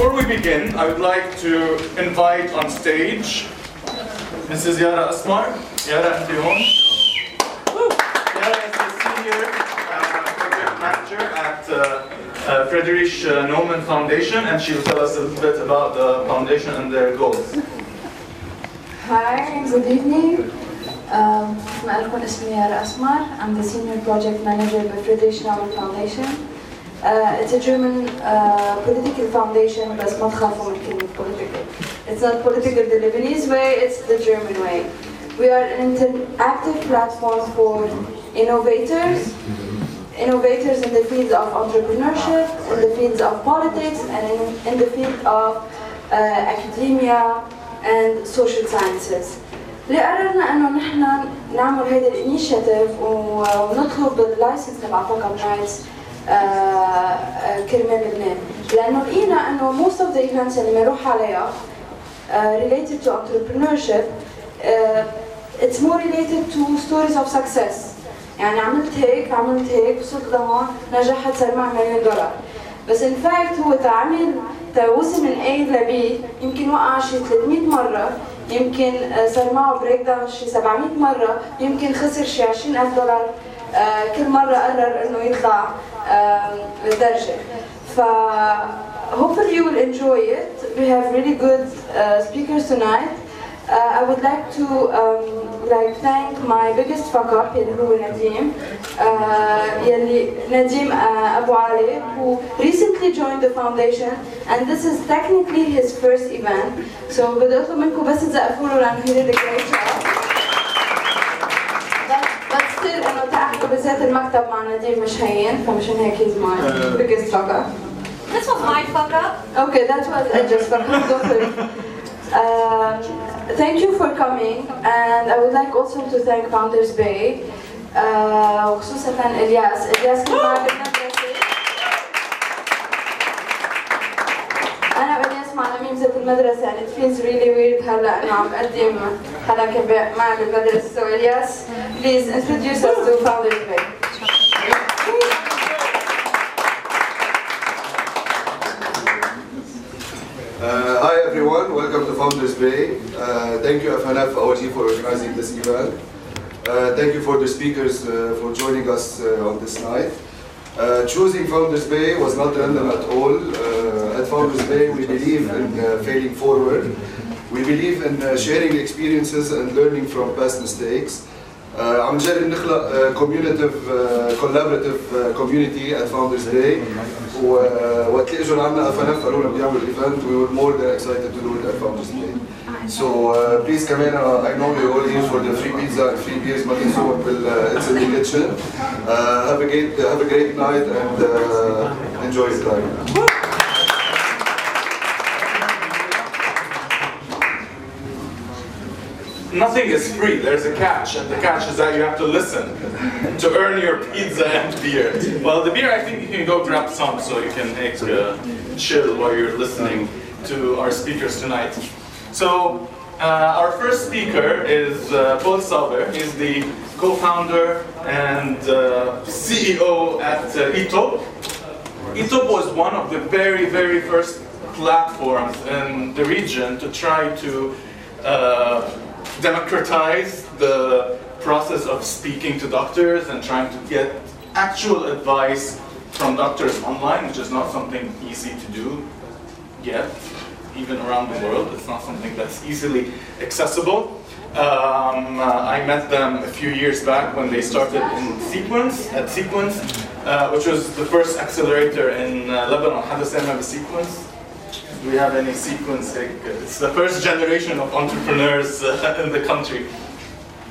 Before we begin, I would like to invite on stage Mrs. Yara Asmar. Yara, and Yara is a senior uh, project manager at uh, uh, Friedrich uh, Foundation, and she'll tell us a little bit about the foundation and their goals. Hi, good evening. Um, I'm the senior project manager at Friedrich Naumann Foundation. Uh, it's a German uh, political foundation بس ما تخافوا من كلمة political. It's not political the Lebanese way, it's the German way. We are an interactive platform for innovators, innovators in the fields of entrepreneurship, in the fields of politics, and in, in the field of uh, academia and social sciences. اللي قررنا انه نحن نعمل هيدا الانيشيتيف ونطلب اللايسنس تبع فوكم رايتس كرمال لبنان. لأنه لقينا إنه most of the events اللي بنروح عليها related to entrepreneurship uh, it's more related to stories of success. يعني عملت هيك عملت هيك وصلت لهون نجحت صار معي مليون دولار. بس ان فاكت هو تعمل وصل من A ل يمكن وقع شي 300 مرة يمكن صار معه بريك داون شي 700 مرة يمكن خسر شي 20000 دولار كل مرة قرر إنه يطلع. للدرجة ف hopefully you will enjoy it. We have really good uh, speakers tonight. Uh, I would like to um, like thank my biggest fuck up اللي هو نديم uh, يلي نديم uh, Abu Ali who recently joined the foundation and this is technically his first event so بدي اطلب منكم بس تسقفوا له لانه he did a great job but, but still انه تعرفوا بالذات المكتب مع نديم مش هين فمشان هيك he's my biggest fuck up This was my fuck up. Okay, that was it just for go for it. Um, thank you for coming and I would like also to thank Founders Bay uh, وخصوصا الياس الياس كان معي والياس معلمين بذات المدرسة and it feels really weird هلا إنه عم أقدم حدا كان معي بالمدرسة so الياس please introduce us to Founders Bay Uh, hi everyone, welcome to Founders Bay. Uh, thank you FNF OG for organizing this event. Uh, thank you for the speakers uh, for joining us uh, on this night. Uh, choosing Founders Bay was not random at all. Uh, at Founders Bay we believe in uh, failing forward. We believe in uh, sharing experiences and learning from past mistakes. Uh, عم نجرب نخلق uh, communicative, uh, collaborative uh, community at Founders Day ووقت اللي اجوا عندنا FNF قالوا لنا بيعملوا ايفنت we were more than excited to do it at Founders Day. So uh, please كمان uh, I know you're all here for the free pizza and free beers ما تنسوا بال uh, it's in the kitchen. Uh, have a great have a great night and uh, enjoy your time. Nothing is free, there's a catch, and the catch is that you have to listen to earn your pizza and beer. Well, the beer, I think you can go grab some so you can make uh, chill while you're listening to our speakers tonight. So, uh, our first speaker is uh, Paul Sauber. He's the co-founder and uh, CEO at uh, ETOB. ETOB was one of the very, very first platforms in the region to try to uh, democratize the process of speaking to doctors and trying to get actual advice from doctors online, which is not something easy to do yet, even around the world. It's not something that's easily accessible. Um, uh, I met them a few years back when they started in Seeqnce, at Seeqnce, uh, which was the first accelerator in uh, Lebanon. Hadassan have a Seeqnce do we have any Seeqnce? Uh, It's the first generation of entrepreneurs uh, in the country.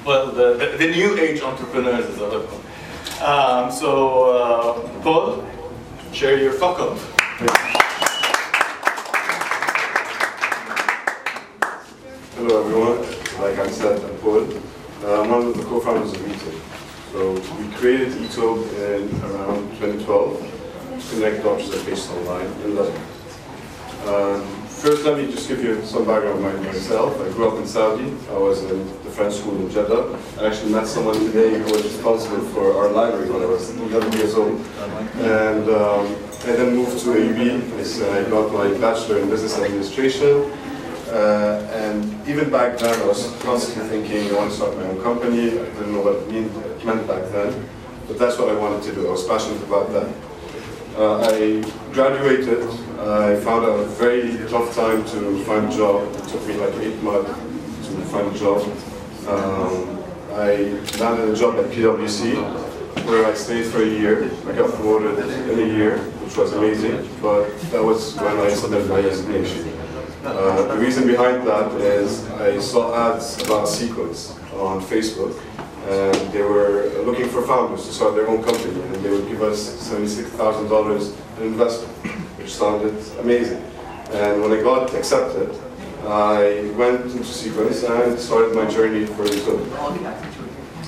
Well, the, the, the new age entrepreneurs is other one. Um, so, uh, Paul, share your fuck up. Hello everyone, like I said, I'm Paul. Uh, I'm one of the co-founders of ETOB. So we created ETOB in around 2012 to connect doctors and patients online in Lebanon. Um, first, let me just give you some background myself. I grew up in Saudi. I was in the French school in Jeddah. I actually met someone today who was responsible for our library when I was 11 years old. And um, I then moved to AUB. I got my bachelor in business administration. Uh, and even back then, I was constantly thinking, I want to start my own company. I didn't know what it meant back then. But that's what I wanted to do. I was passionate about that. Uh, I graduated. I found a very tough time to find a job. It took me like eight months to find a job. Um, I landed a job at PwC where I stayed for a year. I got promoted in a year, which was amazing, but that was when I submitted my resignation. Uh, the reason behind that is I saw ads about Seeqnce on Facebook, and they were looking for founders to start their own company, and they would give us $76,000 in investment, which sounded amazing. And when I got accepted, I went into Seeqnce and started my journey for ETOB.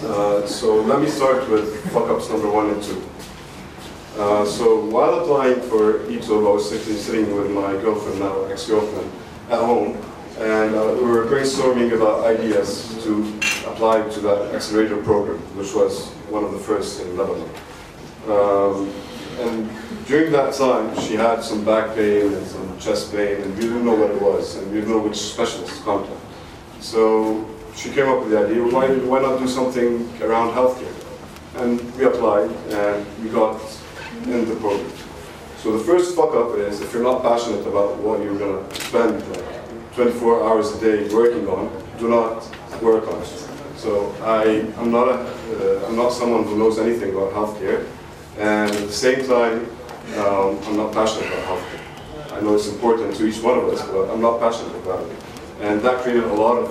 Uh, so let me start with fuck-ups number one and two. Uh, so while applying for ETOB, I was sitting, sitting with my girlfriend, now ex-girlfriend, at home, and uh, we were brainstorming about ideas to apply to that accelerator program, which was one of the first in Lebanon. Um, and during that time, she had some back pain and some chest pain, and we didn't know what it was, and we didn't know which specialist to contact. So she came up with the idea, why, why not do something around healthcare? And we applied, and we got in the program. So the first fuck up is if you're not passionate about what you're gonna spend like 24 hours a day working on, do not work on it. So I, I'm not a, uh, I'm not someone who knows anything about healthcare, and at the same time, um, I'm not passionate about healthcare. I know it's important to each one of us, but I'm not passionate about it. And that created a lot of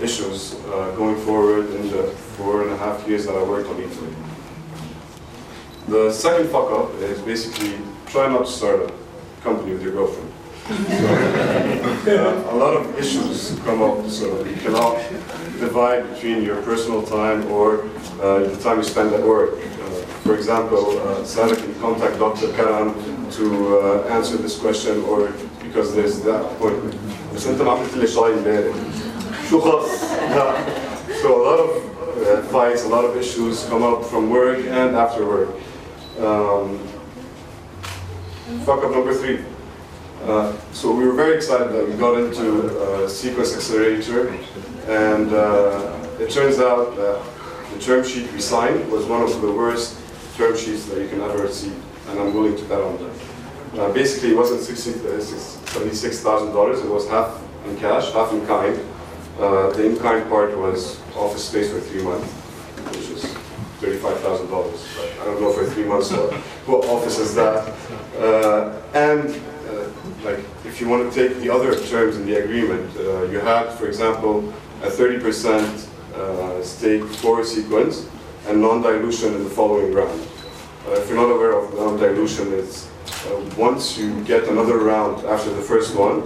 issues uh, going forward in the four and a half years that I worked on ETOB. The second fuck up is basically try not to start a company with your girlfriend. So, uh, a lot of issues come up, so you cannot divide between your personal time or uh, the time you spend at work. Uh, for example, uh, Sarah can contact Dr. Karam to uh, answer this question or because there's that appointment. بس انت ما عملت لي شاي امبارح. شو خص؟ لا. So a lot of uh, fights, a lot of issues come up from work and after work. Um, fuck up number three. Uh, so we were very excited that we got into uh, Seeqnce Accelerator, and uh, it turns out that the term sheet we signed was one of the worst term sheets that you can ever see, and I'm willing to bet on that. Uh, basically, it wasn't 60, uh, $76,000, it was half in cash, half in kind. The in kind part was office space for three months, which is $35,000. I don't know for three months what, what office is that. And like, if you want to take the other terms in the agreement, uh, you had, for example, a 30% uh, stake for Seeqnce and non-dilution in the following round. Uh, if you're not aware of non-dilution, it's uh, once you get another round after the first one,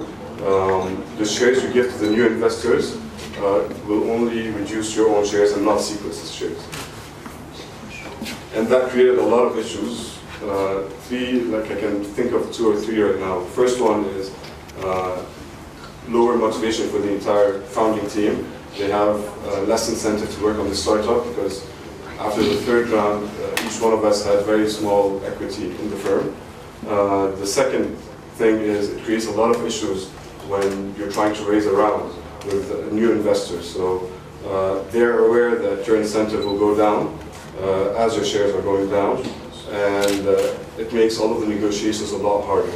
um, the shares you give to the new investors uh, will only reduce your own shares and not Seeqnce's shares. And that created a lot of issues. Uh, three, like I can think of two or three right now. First one is uh, lower motivation for the entire founding team. They have uh, less incentive to work on the startup because after the third round, uh, each one of us had very small equity in the firm. Uh, the second thing is it creates a lot of issues when you're trying to raise a round with new investors. So uh, they're aware that your incentive will go down as your shares are going down, and uh, it makes all of the negotiations a lot harder.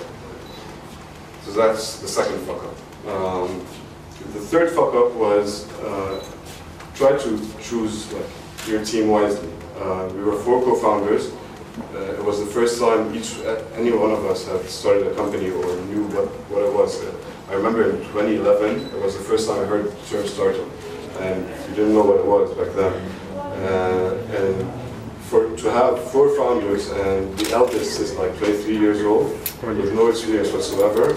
So that's the second fuck up. Um, the third fuck up was uh, try to choose like, your team wisely. Uh, we were four co-founders. Uh, it was the first time each uh, any one of us had started a company or knew what, what it was. Uh, I remember in 2011, it was the first time I heard the term startup, and we didn't know what it was back then. And for to have four founders and the eldest is like 23 years old with no experience whatsoever,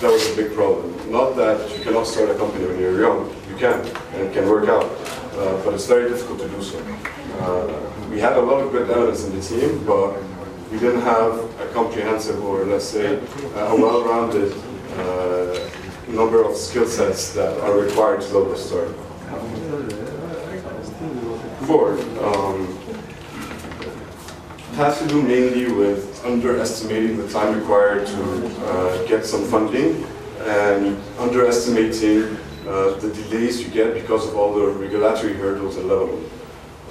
that was a big problem. Not that you cannot start a company when you're young, you can, and it can work out, uh, but it's very difficult to do so. Uh, we had a lot of good elements in the team, but we didn't have a comprehensive or let's say a well-rounded uh, number of skill sets that are required to build a startup. Four, um, has to do mainly with underestimating the time required to uh, get some funding and underestimating uh, the delays you get because of all the regulatory hurdles in Lebanon.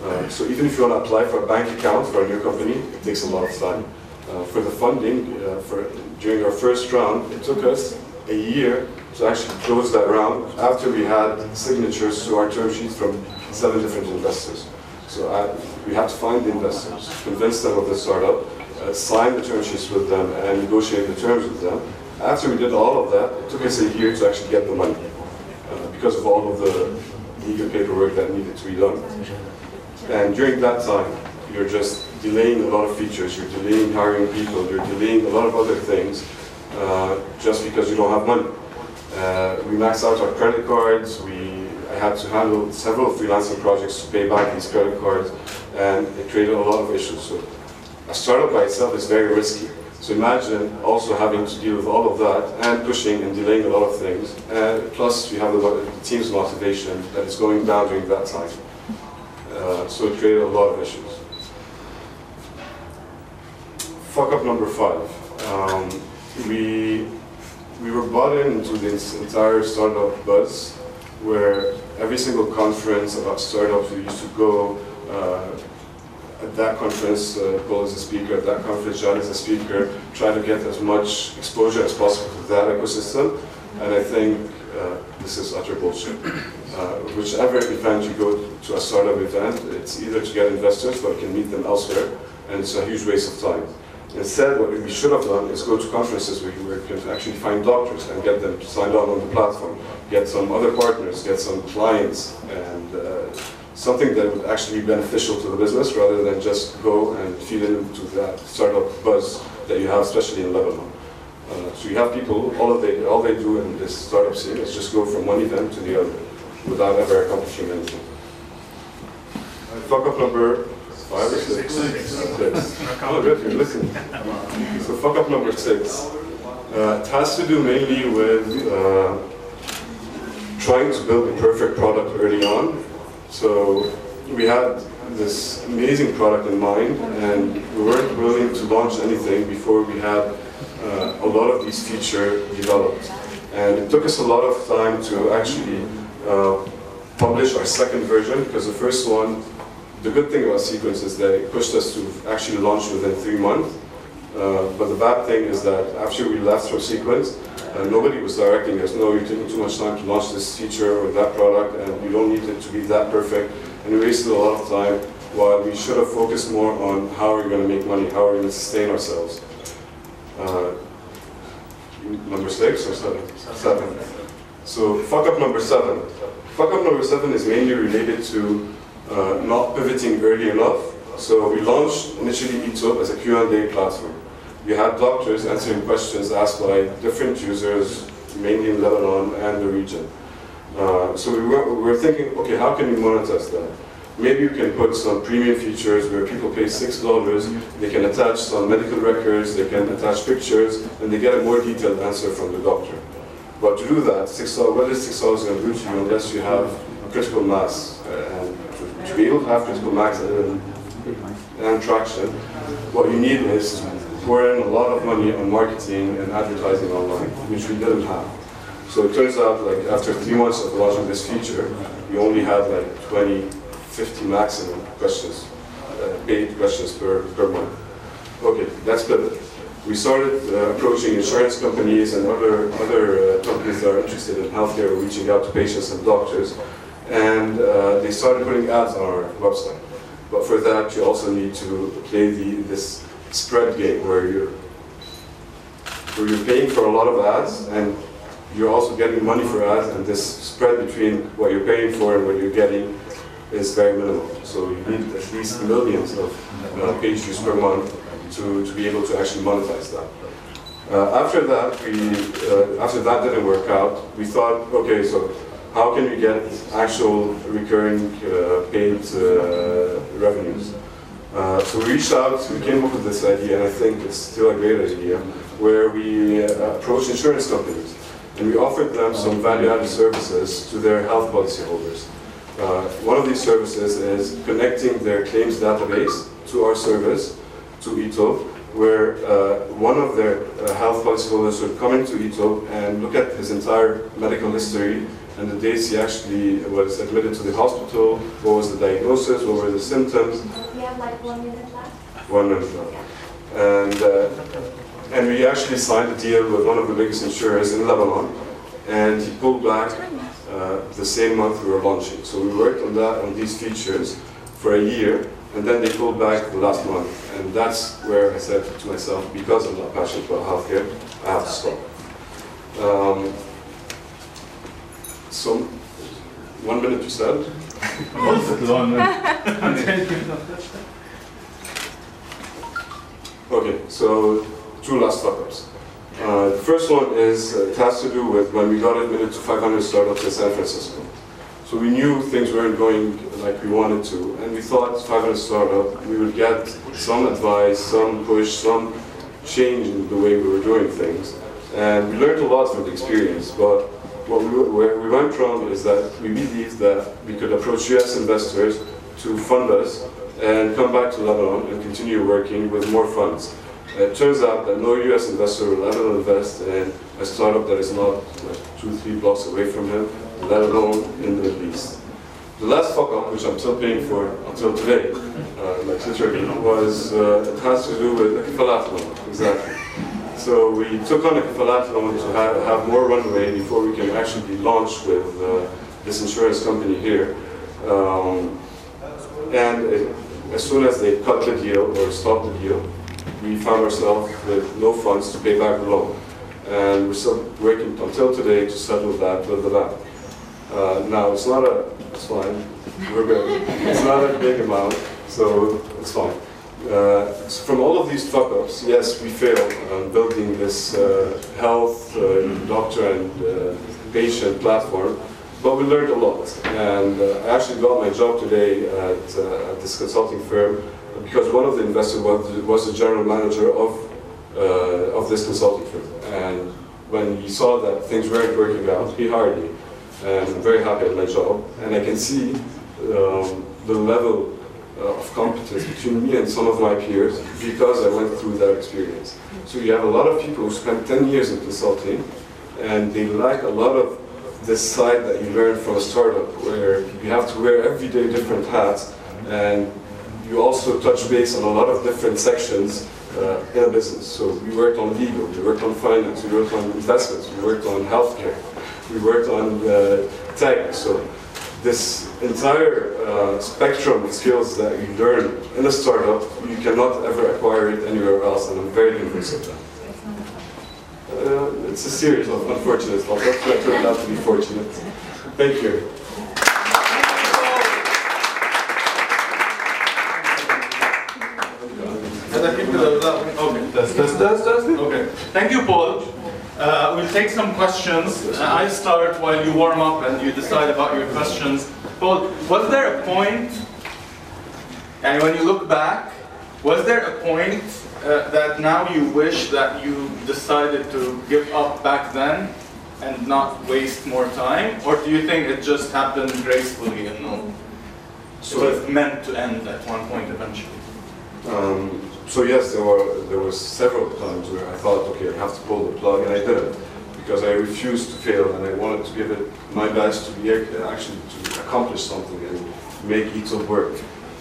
Uh, so even if you want to apply for a bank account for a new company, it takes a lot of time. Uh, for the funding, uh, for, during our first round, it took us a year to actually close that round after we had signatures to our term sheets from seven different investors. So uh, we had to find the investors, convince them of the startup, uh, sign the term sheets with them, and negotiate the terms with them. After we did all of that, it took us a year to actually get the money uh, because of all of the legal paperwork that needed to be done. And during that time, you're just delaying a lot of features, you're delaying hiring people, you're delaying a lot of other things uh, just because you don't have money. Uh, we maxed out our credit cards, we, I had to handle several freelancing projects to pay back these credit cards, and it created a lot of issues. So a startup by itself is very risky. So imagine also having to deal with all of that and pushing and delaying a lot of things. And plus, you have the, the team's motivation that is going down during that time. Uh, so it created a lot of issues. Fuck up number five. Um, we we were bought into this entire startup buzz, where every single conference about startups we used to go. Uh, at that conference, uh, Paul is a speaker. At that conference, John is a speaker. Try to get as much exposure as possible to that ecosystem, and I think uh, this is utter bullshit. Uh, whichever event you go to a startup event, it's either to get investors, but can meet them elsewhere, and it's a huge waste of time. Instead, what we should have done is go to conferences where you can actually find doctors and get them signed on on the platform, get some other partners, get some clients, and uh, something that would actually be beneficial to the business rather than just go and feed into that startup buzz that you have, especially in Lebanon. Uh, so you have people, all of they, all they do in this startup scene is just go from one event to the other without ever accomplishing anything. Fuck up number five or six? Six. Oh, good, you're listening. So fuck up number six. Uh, it has to do mainly with uh, trying to build the perfect product early on. So we had this amazing product in mind, and we weren't willing to launch anything before we had uh, a lot of these features developed. And it took us a lot of time to actually uh, publish our second version, because the first one, the good thing about Seeqnce is that it pushed us to actually launch within three months. Uh, but the bad thing is that after we left from Seeqnce, uh, nobody was directing us, no, you're taking too much time to launch this feature or that product, and you don't need it to be that perfect. And we wasted a lot of time while we should have focused more on how are we going to make money, how are we going to sustain ourselves. Uh, number six or seven? Seven. So fuck up number seven. Fuck up number seven is mainly related to uh, not pivoting early enough. So we launched initially ETOB as a Q&A platform. We had doctors answering questions asked by different users, mainly in Lebanon and the region. Uh, so we were, we were thinking, okay, how can we monetize that? Maybe you can put some premium features where people pay six dollars, they can attach some medical records, they can attach pictures, and they get a more detailed answer from the doctor. But to do that, six dollars, what is six dollars going to do to you unless you have a critical mass? Uh, able to have critical mass and, and traction, what you need is pour in a lot of money on marketing and advertising online, which we didn't have. So it turns out, like after three months of launching this feature, we only had like 20, 50 maximum questions, uh, paid questions per, per month. Okay, that's pivot. We started uh, approaching insurance companies and other, other uh, companies that are interested in healthcare, reaching out to patients and doctors, and uh, they started putting ads on our website. But for that, you also need to play the, this spread game where you're, where you're paying for a lot of ads and you're also getting money for ads, and this spread between what you're paying for and what you're getting is very minimal. So you need at least millions of uh, page views per month to, to be able to actually monetize that. Uh, after that, we, uh, after that didn't work out, we thought, okay, so how can we get actual recurring uh, paid uh, revenues? Uh, so we reached out, we came up with this idea, and I think it's still a great idea, where we uh, approached insurance companies and we offered them some value-added services to their health policy holders. Uh, one of these services is connecting their claims database to our service, to ETOB, where uh, one of their health policy holders would come into ETOB and look at his entire medical history and the dates he actually was admitted to the hospital, what was the diagnosis, what were the symptoms, We have like one minute left. one minute left. And, uh, and we actually signed a deal with one of the biggest insurers in Lebanon, and he pulled back uh, the same month we were launching. So we worked on that, on these features for a year, and then they pulled back the last month. And that's where I said to myself, because I'm not passionate about healthcare, I have to stop. Um, so, one minute you said? Okay, so two last topics. Uh, the first one is uh, it has to do with when we got admitted to 500 startups in San Francisco. So we knew things weren't going like we wanted to, and we thought 500 startup we would get some advice, some push, some change in the way we were doing things, and we learned a lot from the experience. But what we, where we went wrong is that we believed that we could approach U.S. investors to fund us and come back to Lebanon and continue working with more funds. It turns out that no US investor will ever invest in a startup that is not like two, three blocks away from him, let alone in the Middle East. The last fuck up, which I'm still paying for until today, uh, like literally, was uh, it has to do with loan, exactly. So we took on a loan to have, have more runway before we can actually launch with uh, this insurance company here. Um, and it, as soon as they cut the deal or stopped the deal, we found ourselves with no funds to pay back the loan. And we're still working until today to settle that with the bank. Uh, now, it's not a, it's fine, we're good. It's not a big amount, so it's fine. Uh, from all of these fuck-ups, yes, we failed on building this uh, health, uh, doctor and uh, patient platform, but we learned a lot. And uh, I actually got my job today at, uh, at this consulting firm because one of the investors was, was the general manager of, of this consulting firm. And when he saw that things weren't working out, he hired me. And I'm very happy at my job. And I can see um, the level of competence between me and some of my peers because I went through that experience. So you have a lot of people who spent 10 years in consulting and they lack a lot of this side that you learn from a startup where you have to wear every day different hats and you also touch base on a lot of different sections uh, in a business. So we worked on legal, we worked on finance, we worked on investments, we worked on healthcare, we worked on uh, tech. So this entire uh, spectrum of skills that you learn in a startup, you cannot ever acquire it anywhere else, and I'm very convinced of that. Uh, it's a series of unfortunate stuff. That's why I turned out to be fortunate. Thank you. Okay, test, test, test, test. Okay, thank you, Paul. Uh, we'll take some questions. Uh, I start while you warm up and you decide about your questions. Paul, was there a point, and when you look back, was there a point uh, that now you wish that you decided to give up back then and not waste more time? Or do you think it just happened gracefully and no, it was meant to end at one point eventually? Um, so yes, there were there was several times where I thought, okay, I have to pull the plug, and I didn't because I refused to fail, and I wanted to give it my best to be actually to accomplish something and make ETOB work.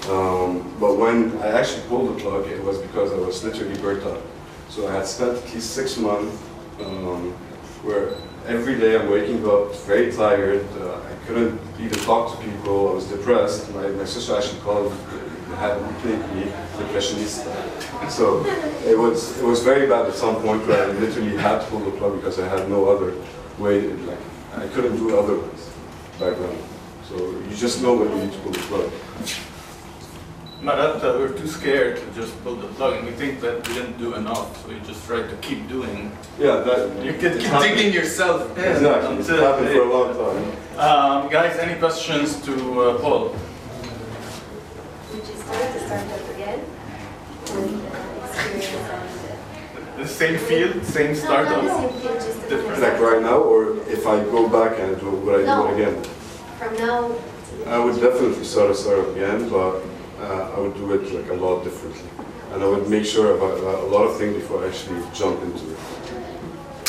Um, but when I actually pulled the plug, it was because I was literally burnt out. So I had spent at least six months um, where every day I'm waking up very tired. Uh, I couldn't even talk to people. I was depressed. My, my sister actually called had nicknamed me depressionista. So it was it was very bad at some point where I literally had to pull the plug because I had no other way. Like I couldn't do otherwise back then. So you just know when you need to pull the plug. Marat, uh, we're too scared to just pull the plug, and we think that we didn't do enough, so we just try to keep doing. Yeah, that You can keep happened- digging yourself in Exactly, it's until. happened for a long time. Um, guys, any questions to uh, Paul? start up again and... Uh, the same field, same startup? No, same field, just different. Like right now, or if I go back and do what I no. do again? From now... I would definitely start a startup again, but uh, I would do it like a lot differently. And I would make sure about, about a lot of things before I actually jump into it.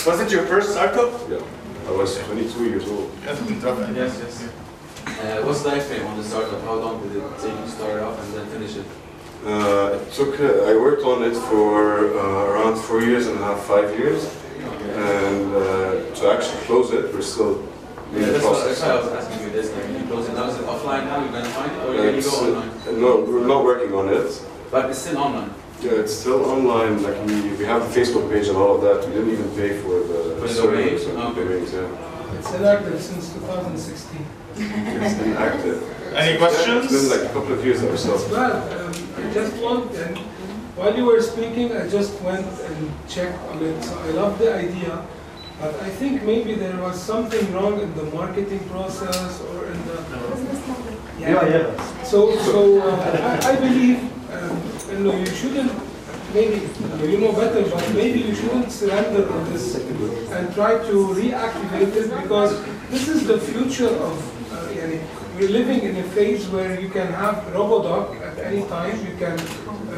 Was it your first startup? Yeah. I was 22 years old. Yes, yes, yes. Uh, what's the time frame on the startup? How long did it take to start off and then finish it? Uh, it took, uh, I worked on it for uh, around four years and a half, five years. And uh, to actually close it, we're still in Yeah, the that's, what, that's process. why I was asking you this. Like, you close it now, is it offline now? You're gonna find it, or can you It's, go online? no, we're not working on it. But it's still online. Yeah, it's still online. Like we, we have a Facebook page and all of that. We didn't even pay for the For the servers domains? and Okay. domains, yeah. It's inactive since 2016. It's inactive. Any Yeah, questions? It's been like a couple of years or so. Well, um, I just want, and while you were speaking, I just went and checked on it. So I love the idea, but I think maybe there was something wrong in the marketing process or in the. Yeah, yeah. So, so uh, I, I believe, um, you know, you shouldn't, maybe, you know better, but maybe you shouldn't surrender on this and try to reactivate it because this is the future of, uh, we're living in a phase where you can have RoboDoc at any time. You can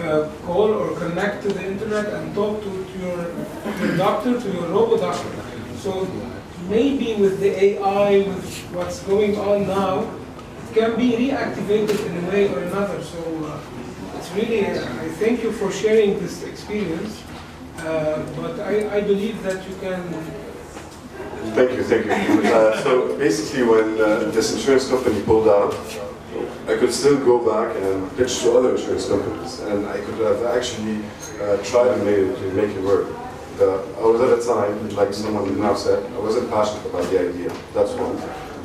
uh, call or connect to the internet and talk to, to your, your doctor, to your RoboDoctor. So maybe with the AI, with what's going on now, it can be reactivated in a way or another. So uh, it's really, I thank you for sharing this experience. Uh, but I, I believe that you can Thank you, thank you. Uh, so basically, when uh, this insurance company pulled out, I could still go back and pitch to other insurance companies, and I could have actually uh, tried to make it, to make it work. I was at a time, like someone now said, I wasn't passionate about the idea. That's one.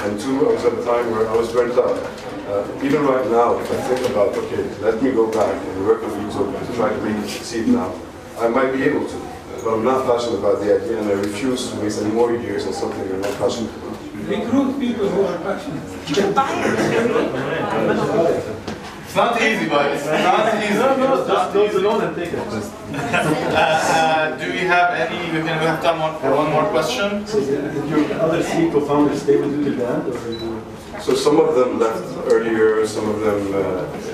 And two, I was at a time where I was burnt out. Uh, even right now, if I think about, okay, let me go back and work with ETOB and try to make it succeed now, I might be able to. But I'm not passionate about the idea, and I refuse to waste any more years on something I'm not passionate about. recruit people who are passionate. It's not easy, but it's not easy. It's not easy. alone and take it. Uh, uh, do we have any, we can have time one- for one more question? So did your other three co-founders stay with you till the end, or? So some of them left earlier, some of them, uh, like,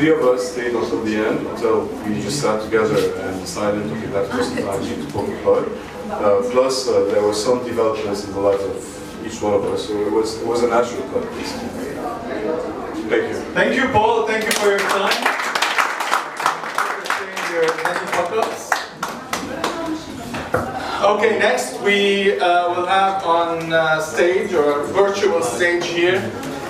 three of us stayed until the end, until we just sat together and decided, okay, that was the time to pull the plug. Uh, plus, uh, there were some developments in the life of each one of us, so it was, it was a natural cut. Thank you. Thank you, Paul. Thank you for your time. Okay, next we uh, will have on uh, stage or virtual stage here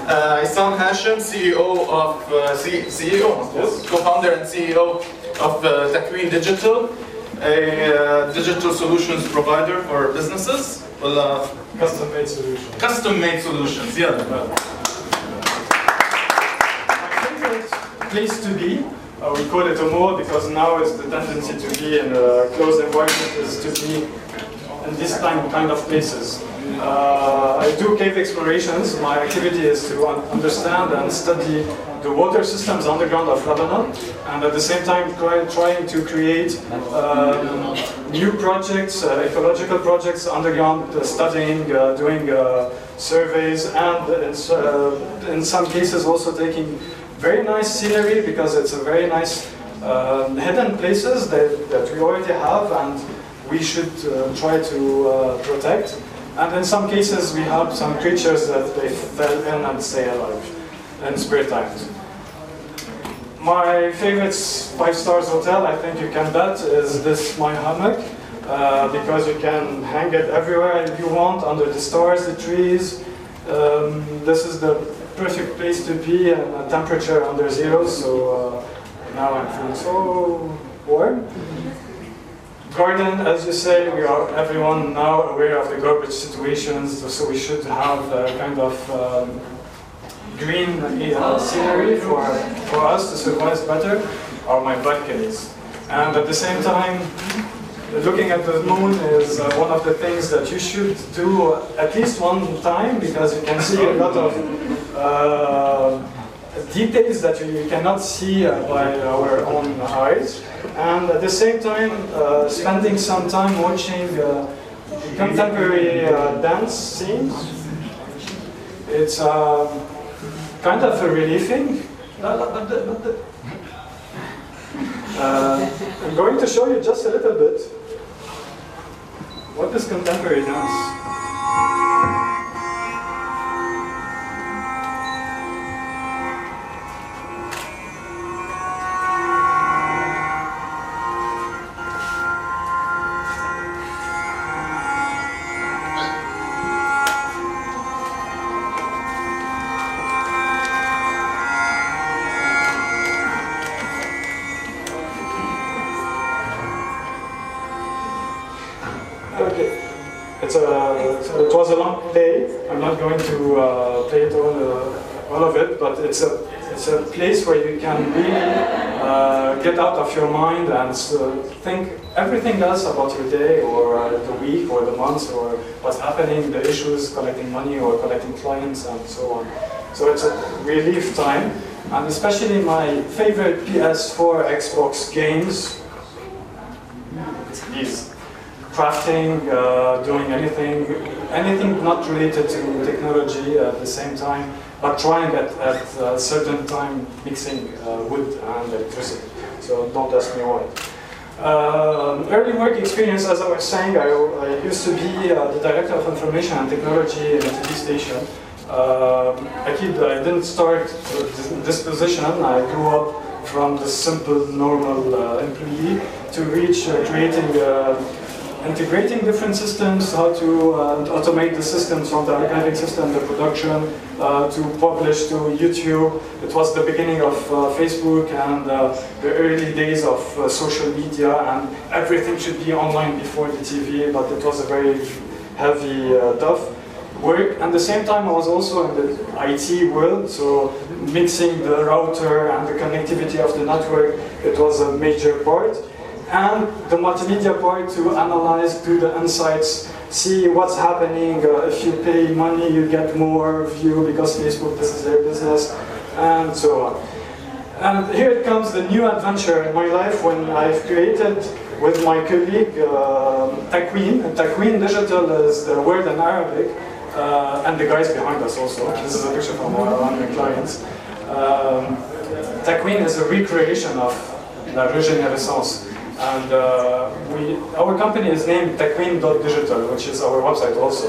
uh, Isam Hashim, CEO of uh, C- CEO, yes, co-founder and CEO of uh, Takween Digital, a uh, digital solutions provider for businesses. Well, uh, Custom-made solution. custom-made solutions. Yeah. My place to be, we call it a mall because now is the tendency to be in a closed environment is to be in this kind of places. Uh, I do cave explorations. My activity is to un- understand and study the water systems underground of Lebanon, and at the same time try, trying to create um, new projects, uh, ecological projects underground, uh, studying, uh, doing uh, surveys, and in, uh, in some cases also taking very nice scenery because it's a very nice um, hidden places that, that we already have and we should try to protect. And in some cases we have some creatures that they fell in and stay alive in spare times. My favorite five stars hotel, I think you can bet, is this my hammock. Uh, because you can hang it everywhere if you want, under the stars, the trees. Um, this is the perfect place to be and a temperature under zero, so uh, now I'm feeling so warm. Garden, as you say, we are everyone now aware of the garbage situations, so we should have a kind of um, green uh, scenery for, for us to survive better, are my balconies. And at the same time, looking at the moon is uh, one of the things that you should do at least one time because you can see a lot of uh, details that you cannot see uh, by our own eyes, and at the same time uh, spending some time watching uh, contemporary uh, dance scenes. It's um, kind of a relieving. Uh, I'm going to show you just a little bit what is contemporary dance. And uh, think everything else about your day or uh, the week or the month or what's happening, the issues, collecting money or collecting clients and so on. So it's a relief time. And especially my favorite PS4 Xbox games, these crafting, uh, doing anything, anything not related to technology at the same time, but trying at, at a certain time mixing uh, wood and electricity. So don't ask me why. Um, early work experience, as I was saying, I, I used to be uh, the director of information and technology in a TV station. Um, I, I didn't start this position. I grew up from the simple, normal uh, employee to reach uh, creating uh, integrating different systems, how to uh, automate the systems from the archiving system, the production, uh, to publish to YouTube. It was the beginning of uh, Facebook and uh, the early days of uh, social media and everything should be online before the TV, but it was a very heavy, uh, tough work. At the same time, I was also in the IT world, so mixing the router and the connectivity of the network, it was a major part and the multimedia part to analyze, do the insights, see what's happening. Uh, if you pay money, you get more view because Facebook, this is their business, and so on. And here it comes the new adventure in my life when I've created with my colleague uh, Takween Digital is the word in Arabic, uh, and the guys behind us also. This is a picture from one of my clients. Um, is a recreation of La Regenerescence. And uh, we, our company is named Takween.digital, which is our website also.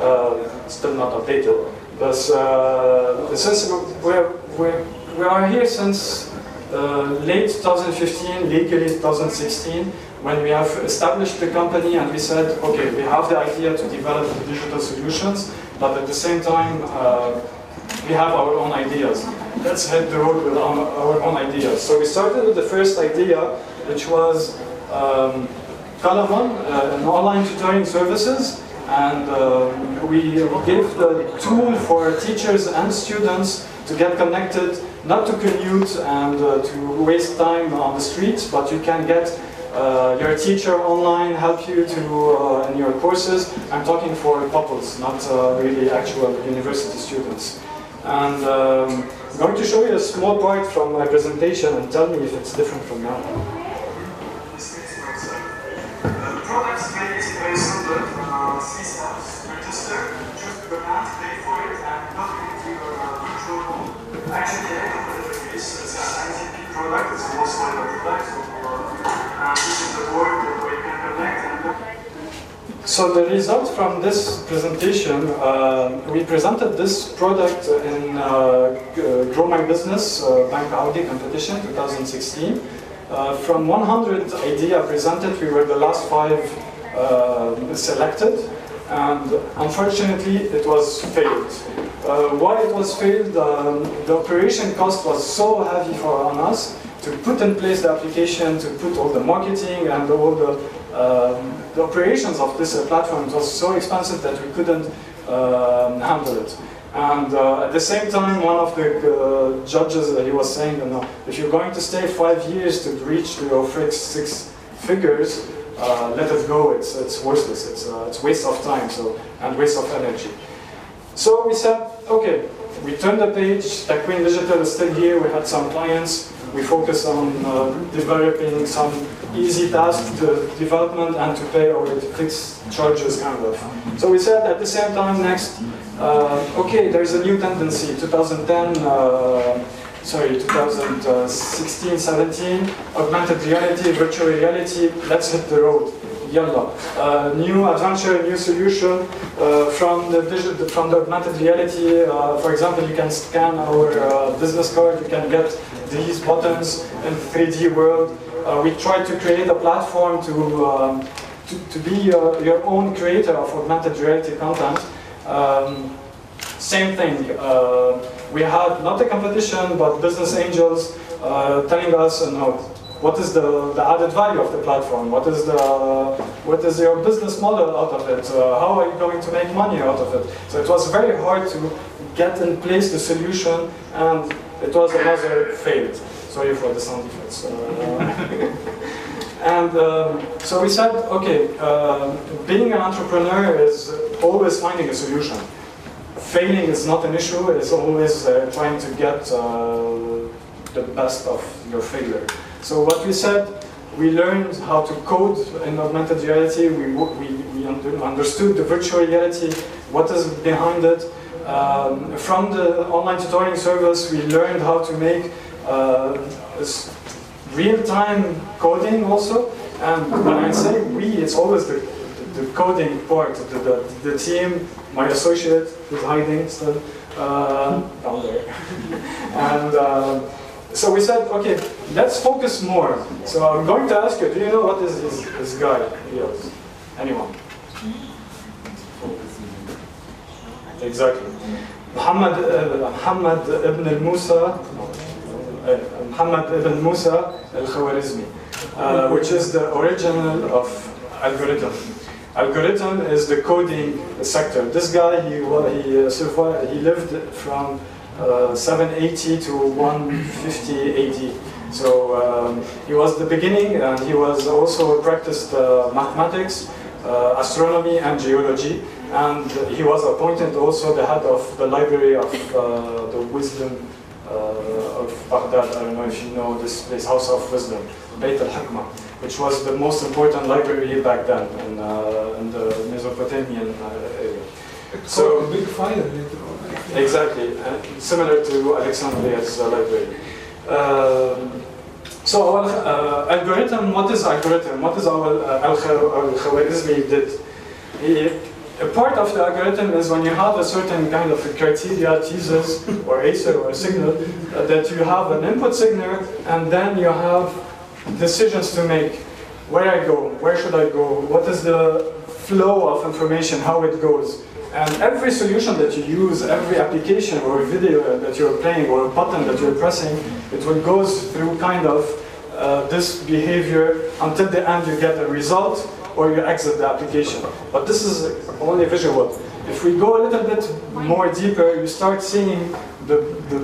Uh, still not updated. But uh, since we're, we're, we are here since uh, late 2015, legally 2016, when we have established the company and we said, okay, we have the idea to develop digital solutions, but at the same time, uh, we have our own ideas. Let's hit the road with our, our own ideas. So we started with the first idea, which was um, uh, an online tutoring services, and uh, we, we gave the tool for teachers and students to get connected, not to commute and uh, to waste time on the streets, but you can get uh, your teacher online, help you to uh, in your courses. I'm talking for couples, not uh, really actual university students. And um, I'm going to show you a small part from my presentation and tell me if it's different from now. So the result from this presentation, uh, we presented this product in uh, Grow My Business uh, Bank Audi competition 2016. Uh, from 100 idea presented, we were the last five uh, selected, and unfortunately, it was failed. Uh, why it was failed? Um, the operation cost was so heavy for on us to put in place the application, to put all the marketing and all the um, the operations of this uh, platform was so expensive that we couldn't um, handle it. And uh, at the same time, one of the uh, judges, he was saying, you know, if you're going to stay five years to reach your fixed six figures, uh, let it go. It's it's worthless. It's uh, it's waste of time. So and waste of energy. So we said, okay, we turned the page, Takween Digital is still here, we had some clients, we focus on uh, developing some easy tasks to development and to pay our fixed charges kind of. So we said at the same time next, uh, okay, there's a new tendency, 2010, uh, sorry, 2016, 17, augmented reality, virtual reality, let's hit the road. Yalla. Uh, new adventure, new solution uh, from the digital, from the augmented reality. Uh, for example, you can scan our uh, business card. You can get these buttons in 3D world. Uh, we try to create a platform to um, to, to, be uh, your own creator of augmented reality content. Um, same thing. we had not a competition, but business angels telling us, no, what is the, the added value of the platform? What is the what is your business model out of it? Uh, how are you going to make money out of it? So it was very hard to get in place the solution, and it was another failed. Sorry for the sound effects. Uh, and um, so we said, okay, uh, being an entrepreneur is always finding a solution. Failing is not an issue. It's always uh, trying to get uh, the best of your failure. So what we said, we learned how to code in augmented reality, we, we, we understood the virtual reality, what is behind it. Um, from the online tutoring service, we learned how to make uh, real-time coding also. And when I say we, it's always the, the, coding part, the, the, the, team, my associate who's hiding still uh, down there. and uh, so we said, okay, let's focus more. So I'm going to ask you, do you know what is this, this guy Yes. Anyone? Exactly. Muhammad, uh, Muhammad ibn al-Musa, uh, Muhammad ibn Musa al-Khwarizmi, uh, which is the original of algorithm. Algorithm is the coding sector. This guy, he, he, uh, survived, he lived from uh, 780 to 150 AD. So um, he was the beginning, and he was also practiced uh, mathematics, uh, astronomy, and geology. And he was appointed also the head of the library of uh, the wisdom uh, of Baghdad. I don't know if you know this place, House of Wisdom, Beit al-Hikmah, which was the most important library back then in, in the Mesopotamian area. So a big fire Exactly, similar to Alexandria's uh, library. Um, so our uh, algorithm, what is algorithm? What is our uh, al-Khwarizmi did? A part of the algorithm is when you have a certain kind of criteria, teases, or ACER, or signal, uh, that you have an input signal, and then you have decisions to make. Where I go, where should I go, what is the flow of information, how it goes. And every solution that you use, every application or video that you're playing or a button that you're pressing, it will go through kind of uh, this behavior until the end you get a result or you exit the application. But this is only visual. If we go a little bit more deeper, you start seeing the, the,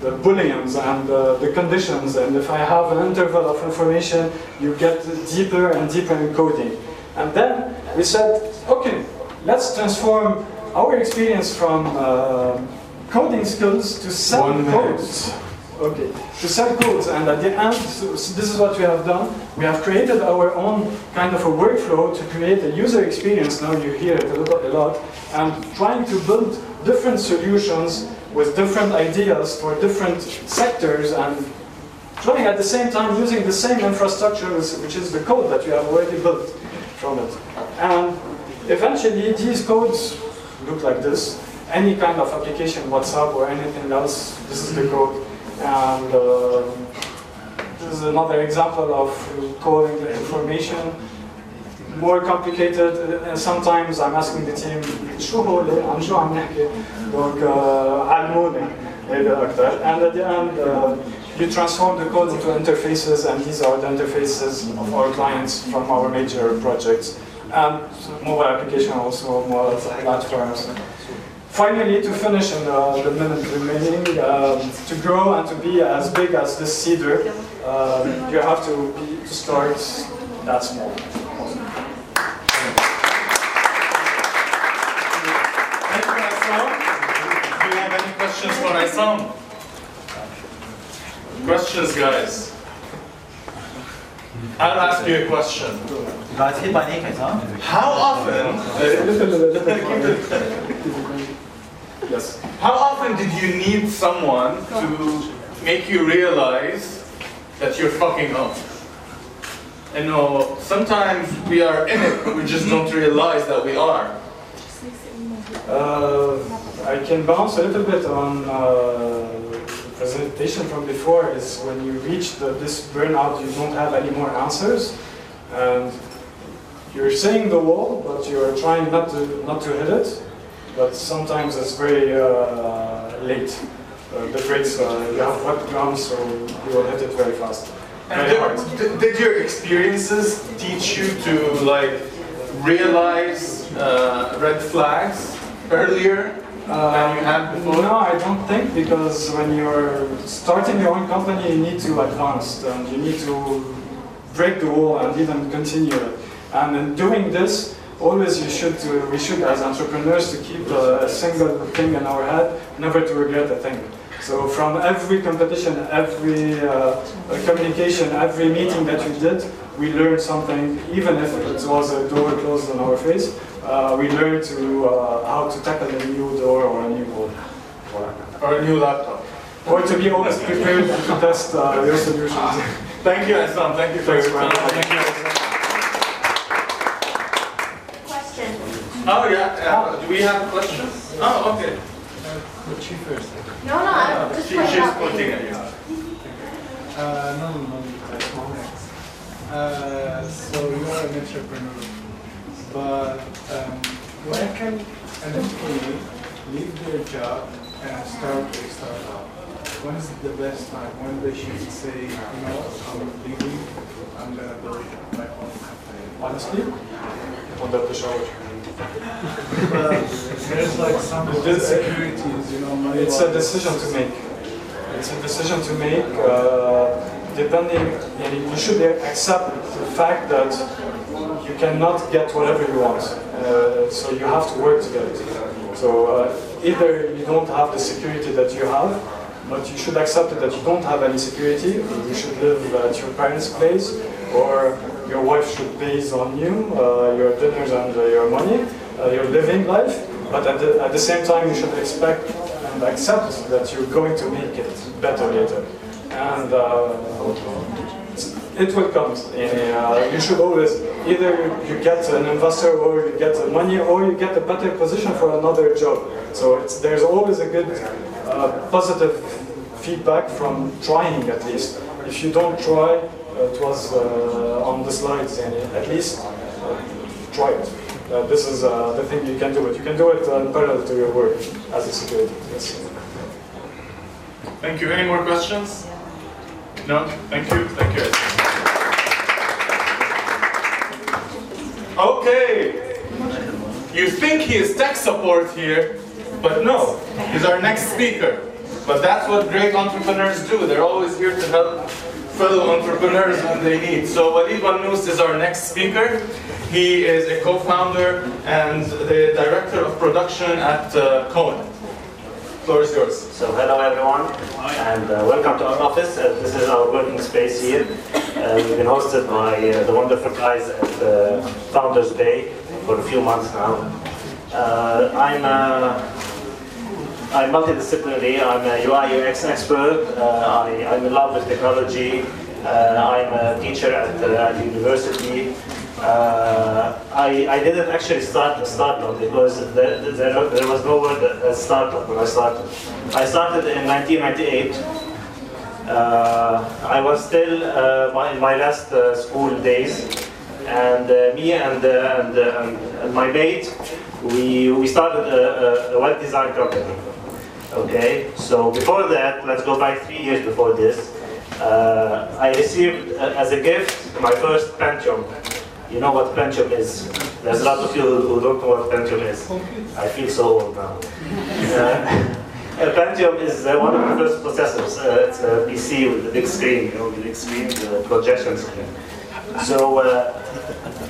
the booleans and uh, the conditions. And if I have an interval of information, you get deeper and deeper in coding. And then we said, okay, let's transform our experience from uh, coding skills to sell codes. Okay, to sell codes, and at the end, so this is what we have done. We have created our own kind of a workflow to create a user experience. Now you hear it a lot, a lot and trying to build different solutions with different ideas for different sectors and trying at the same time using the same infrastructure, which is the code that we have already built from it. And Eventually, these codes look like this. Any kind of application, WhatsApp or anything else, this is the code. And uh, this is another example of coding the information. More complicated, and sometimes I'm asking the team, شو هو اللي عن شو عم نحكي؟ Donc, علموني And at the end, uh, you transform the code into interfaces, and these are the interfaces of our clients from our major projects and mobile application also, mobile platforms. Finally, to finish in the, the minute remaining, um, to grow and to be as big as this cedar, um, you have to, be, to start that small. Thank you, Do you have any questions some. Questions, guys? I'll ask you a question. How often? Yes. How often did you need someone to make you realize that you're fucking up? You know, sometimes we are in it, we just don't realize that we are. Uh, I can bounce a little bit on uh, presentation from before is when you reach the, this burnout, you don't have any more answers. And you're saying the wall, but you're trying not to, not to hit it. But sometimes it's very uh, late. Uh, the brakes, uh, you have wet ground, so you will hit it very fast. And Very did, did- did your experiences teach you to like realize uh, red flags earlier than you had before? No, I don't think because when you're starting your own company, you need to advance and you need to break the wall and even continue it. And in doing this, always you should, uh, we should as entrepreneurs to keep a single thing in our head, never to regret a thing. So from every competition, every uh, communication, every meeting that you did, we learned something, even if it was a door closed on our face, uh, we learn to, uh, how to tackle a new door or a new wall. Or a new laptop? Or to be always prepared to test uh, your solutions. Thank you, Islam. Thank you for Thanks, your time. Thank you. Question. Oh, yeah, yeah. Do we have a question? Oh, okay. No, no, I'm just She, pointing she's out. pointing at you. Uh, no, no, no, that's my next. Uh, so you're an entrepreneur, but um, when can an employee leave their job and start a startup? When is the best time? When they should say, you know, I'm leaving, I'm gonna build my own company? Honestly, under the shower. But there's like some insecurities, you know, money. It's a decision to make. It's a decision to make, uh, depending, you should accept the fact that you cannot get whatever you want. Uh, so you have to work to get it. So uh, either you don't have the security that you have, but you should accept that you don't have any security. You should live at your parents' place, or your wife should base on you, uh, your dinners and your money, uh, your living life. But at the, at the same time, you should expect and accept that you're going to make it better later. And uh, it will come. Uh, you should always either you get an investor or you get money or you get a better position for another job. So it's, there's always a good uh, positive feedback from trying at least. If you don't try, uh, it was uh, on the slides, and at least uh, try it. Uh, this is uh, the thing you can do it. You can do it uh, in parallel to your work as a security. Yes. Thank you. Any more questions? No? Thank you. Thank you. Okay. You think he is tech support here, but no, he's our next speaker. But that's what great entrepreneurs do. They're always here to help fellow entrepreneurs when they need. So Walid Wannous is our next speaker. He is a co-founder and the director of production at uh, Cohen. Floor is yours. So hello everyone, and uh, welcome to our office. Uh, this is our working space here. Uh, we've been hosted by uh, the wonderful guys at uh, Founders Bay for a few months now. Uh, I'm I'm multidisciplinary. I'm a UI UX expert. I, I'm in love with technology. I'm a teacher at, at university. Uh, I, I didn't actually start a startup because there, there, there was no word as startup when I started. I started in 1998. Uh, I was still uh, my, in my last uh, school days, and uh, me and, uh, and, uh, and, my mate, we, we started a, a, a web design company. Okay, so before that, let's go back three years before this. Uh, I received uh, as a gift my first Pentium. You know what Pentium is? There's a lot of you who don't know what Pentium is. I feel so old now. Uh, Pentium is uh, one of the first processors. Uh, it's a PC with a big screen, you know, the big screen, the projection screen. So uh,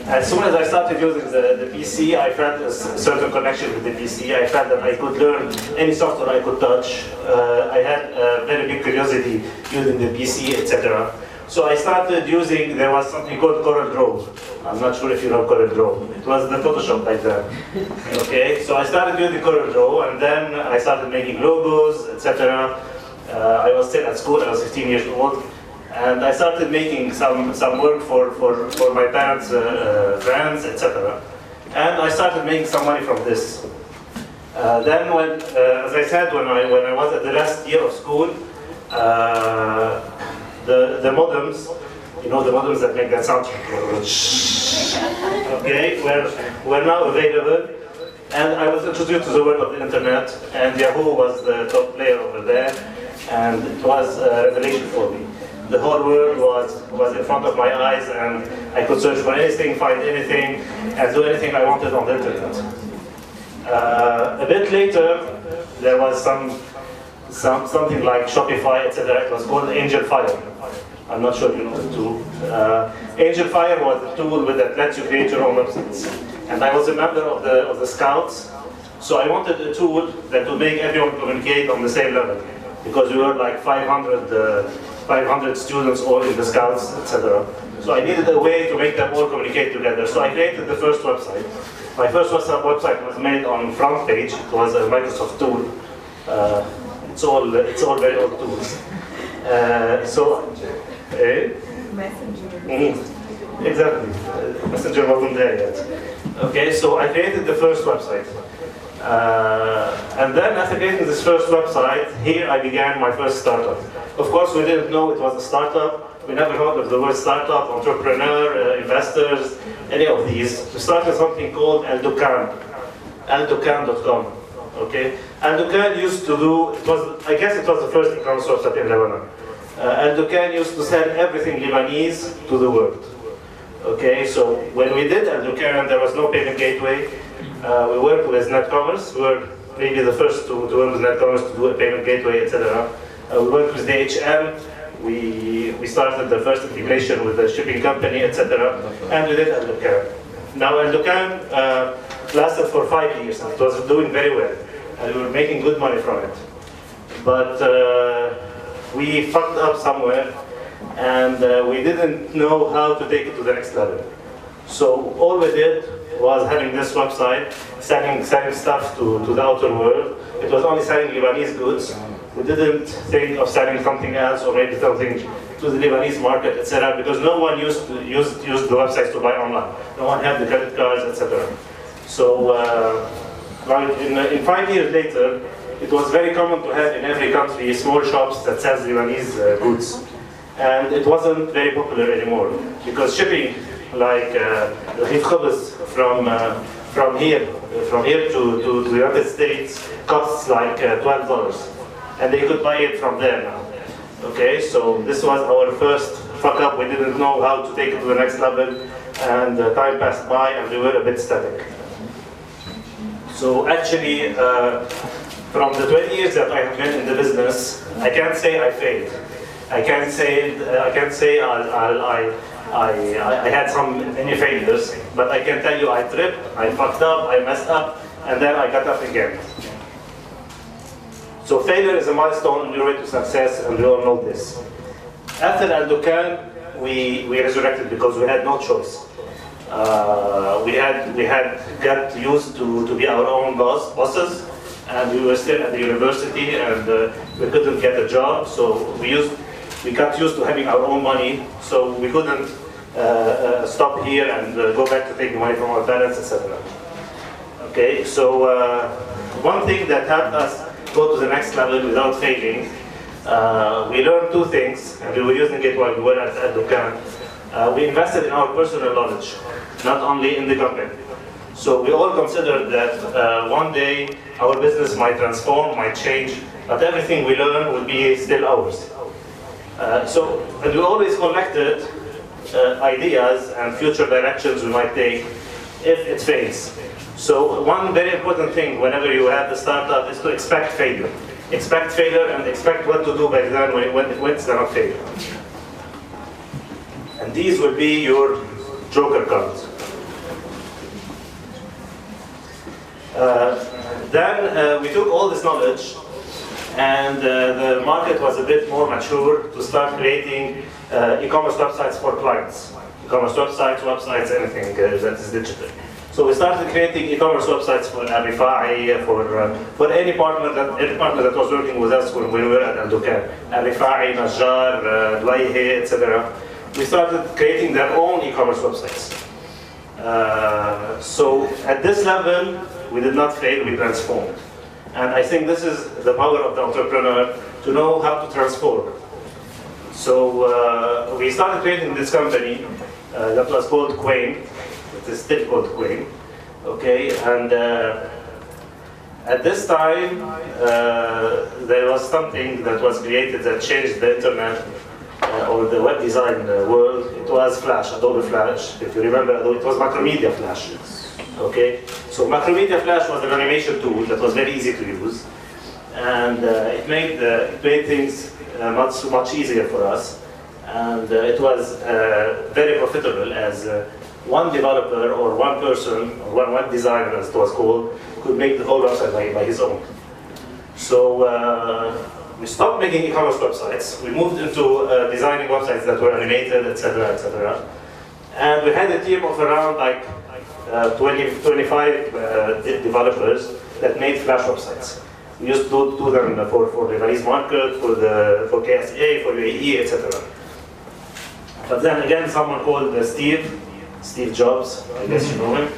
as soon as I started using the, the PC, I felt a certain connection with the PC. I felt that I could learn any software I could touch. Uh, I had a very big curiosity using the PC, etc. So I started using, there was something called CorelDRAW. I'm not sure if you know CorelDRAW. It was the Photoshop back then. Okay, so I started using CorelDRAW and then I started making logos, etc. Uh, I was still at school, I was 15 years old. And I started making some, some work for, for, for my parents' uh, uh, friends, etc. And I started making some money from this. Uh, then, when, uh, as I said, when I, when I was at the last year of school, uh, the, the modems, you know, the modems that make that sound, okay, were, were now available. And I was introduced to the world of the internet, and Yahoo was the top player over there, and it was a revelation for me. The whole world was, was in front of my eyes, and I could search for anything, find anything, and do anything I wanted on the internet. Uh, a bit later, there was some, some something like Shopify, etc. It was called Angelfire. I'm not sure you know the tool. Uh, Angelfire was a tool that lets you create your own websites. And I was a member of the of the Scouts, so I wanted a tool that would make everyone communicate on the same level, because we were like 500, uh, 500 students all in the Scouts, etc. So I needed a way to make them all communicate together. So I created the first website. My first website was made on FrontPage. It was a Microsoft tool. Uh, it's all it's all very old tools. Uh, so, eh? Mhm. Exactly. Uh, Messenger wasn't there yet. Okay, so I created the first website. Uh, and then after creating this first website, here I began my first startup. Of course, we didn't know it was a startup. We never heard of the word startup, entrepreneur, uh, investors, any of these. We started something called El Dukan, eldukan.com. Okay, El Dukan used to do, it was, I guess it was the first e-commerce website in Lebanon. Uh, El Dukan used to sell everything Lebanese to the world. Okay, so when we did El Dukan, there was no payment gateway. Uh, we worked with NetCommerce. We were maybe the first to, to work with NetCommerce to do a payment gateway, etc. Uh, we worked with DHL. We, we started the first integration with the shipping company, etc. And we did El Dukan. Now El Dukan uh, lasted for five years and it was doing very well. And we were making good money from it. But uh, we fucked up somewhere and uh, we didn't know how to take it to the next level. So all we did was having this website, selling, selling stuff to, to the outer world. It was only selling Lebanese goods. We didn't think of selling something else or maybe something to the Lebanese market, etc. Because no one used used, used the websites to buy online. No one had the credit cards, etc. So uh, in, in five years later, it was very common to have in every country small shops that sells Lebanese uh, goods. And it wasn't very popular anymore because shipping like uh, Rif from uh, from here from here to, to, the United States costs like uh, twelve dollars, and they could buy it from there now. Okay, so this was our first fuck up. We didn't know how to take it to the next level, and uh, time passed by, and we were a bit static. So actually, uh, from the 20 years that I have been in the business, I can't say I failed. I can't say I can't say I, I, I, I had some many failures, but I can tell you I tripped, I fucked up, I messed up, and then I got up again. So failure is a milestone on your way to success, and we all know this. After Al Dukan, we, we resurrected because we had no choice. Uh, we had we had got used to, to be our own boss, bosses, and we were still at the university, and uh, we couldn't get a job, so we used we got used to having our own money, so we couldn't uh, uh, stop here and uh, go back to taking money from our parents, etc. Okay, so one thing that helped us go to the next level without failing, we learned two things, and we were using it while we were at, at Dukan. Uh, we invested in our personal knowledge, not only in the company. So we all considered that uh, one day our business might transform, might change, but everything we learn will be still ours. Uh, so, and we always collected uh, ideas and future directions we might take if it fails. So one very important thing whenever you have a startup is to expect failure. Expect failure and expect what to do back then when, when, when it's gonna fail and these will be your joker cards. Uh, then uh, we took all this knowledge and uh, the market was a bit more mature to start creating uh, e-commerce websites for clients. E-commerce websites, websites, anything uh, that is digital. So we started creating e-commerce websites for Arifai, for, uh, for any partner that any partner that was working with us when we were at Andukan. Arifai, Najjar, uh, Dwayhe, etc. We started creating their own e-commerce websites. Uh, so at this level, we did not fail, we transformed. And I think this is the power of the entrepreneur to know how to transform. So uh, we started creating this company uh, that was called Quain. It is still called Quain. Okay, and uh, at this time uh, there was something that was created that changed the internet or the web design uh, world. It was Flash, Adobe Flash. If you remember, it was Macromedia Flash. Okay, so Macromedia Flash was an animation tool that was very easy to use, and uh, it made uh, it made things uh, much much easier for us, and uh, it was uh, very profitable as uh, one developer or one person or one web designer, as it was called, could make the whole website by, by his own. So uh, we stopped making e-commerce websites. We moved into uh, designing websites that were animated, etc., etc. And we had a team of around like uh, 20, 25 uh, developers that made Flash websites. We used to do, them for, for the Lebanese market, for the for KSA, for UAE, etc. But then again, someone called uh, Steve, Steve Jobs, I guess you know him,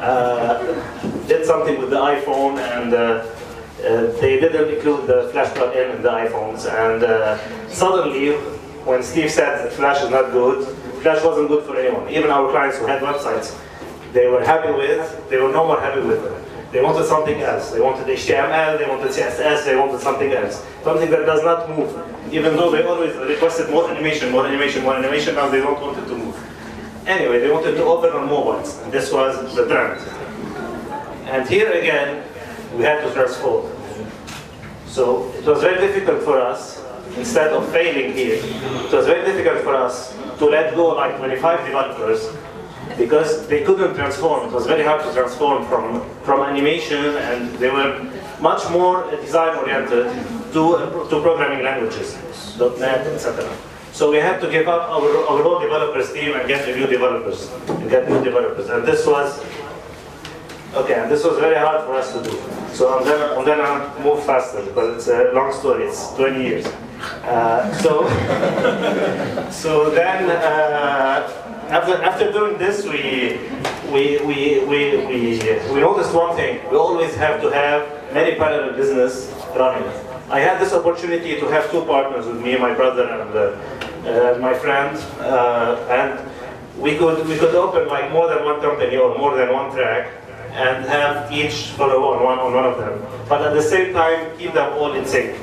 uh, did something with the iPhone and uh, they didn't include the Flash plugin in the iPhones. And uh, suddenly, when Steve said that Flash is not good, Flash wasn't good for anyone. Even our clients who had websites, they were happy with, they were no more happy with it. They wanted something else. They wanted HTML, they wanted CSS, they wanted something else. Something that does not move. Even though they always requested more animation, more animation, more animation, now they don't want it to move. Anyway, they wanted to open on mobiles, and this was the trend. And here again, we had to transform. So it was very difficult for us, instead of failing here, it was very difficult for us to let go like 25 developers because they couldn't transform. It was very hard to transform from, from animation and they were much more design oriented to, to programming languages, .NET, etc. So we had to give up our, our whole developers team and get new developers, and get new developers. And this was, okay, and this was very hard for us to do. So I'm gonna, I'm gonna move faster because it's a long story, it's 20 years. Uh, so, so then, uh, after, after doing this, we, we, we, we, we, we noticed one thing. We always have to have many parallel business running. I had this opportunity to have two partners with me, my brother and uh, uh, my friend, uh, and we could, we could open like more than one company or more than one track and have each follow on one, on one of them. But at the same time, keep them all in sync.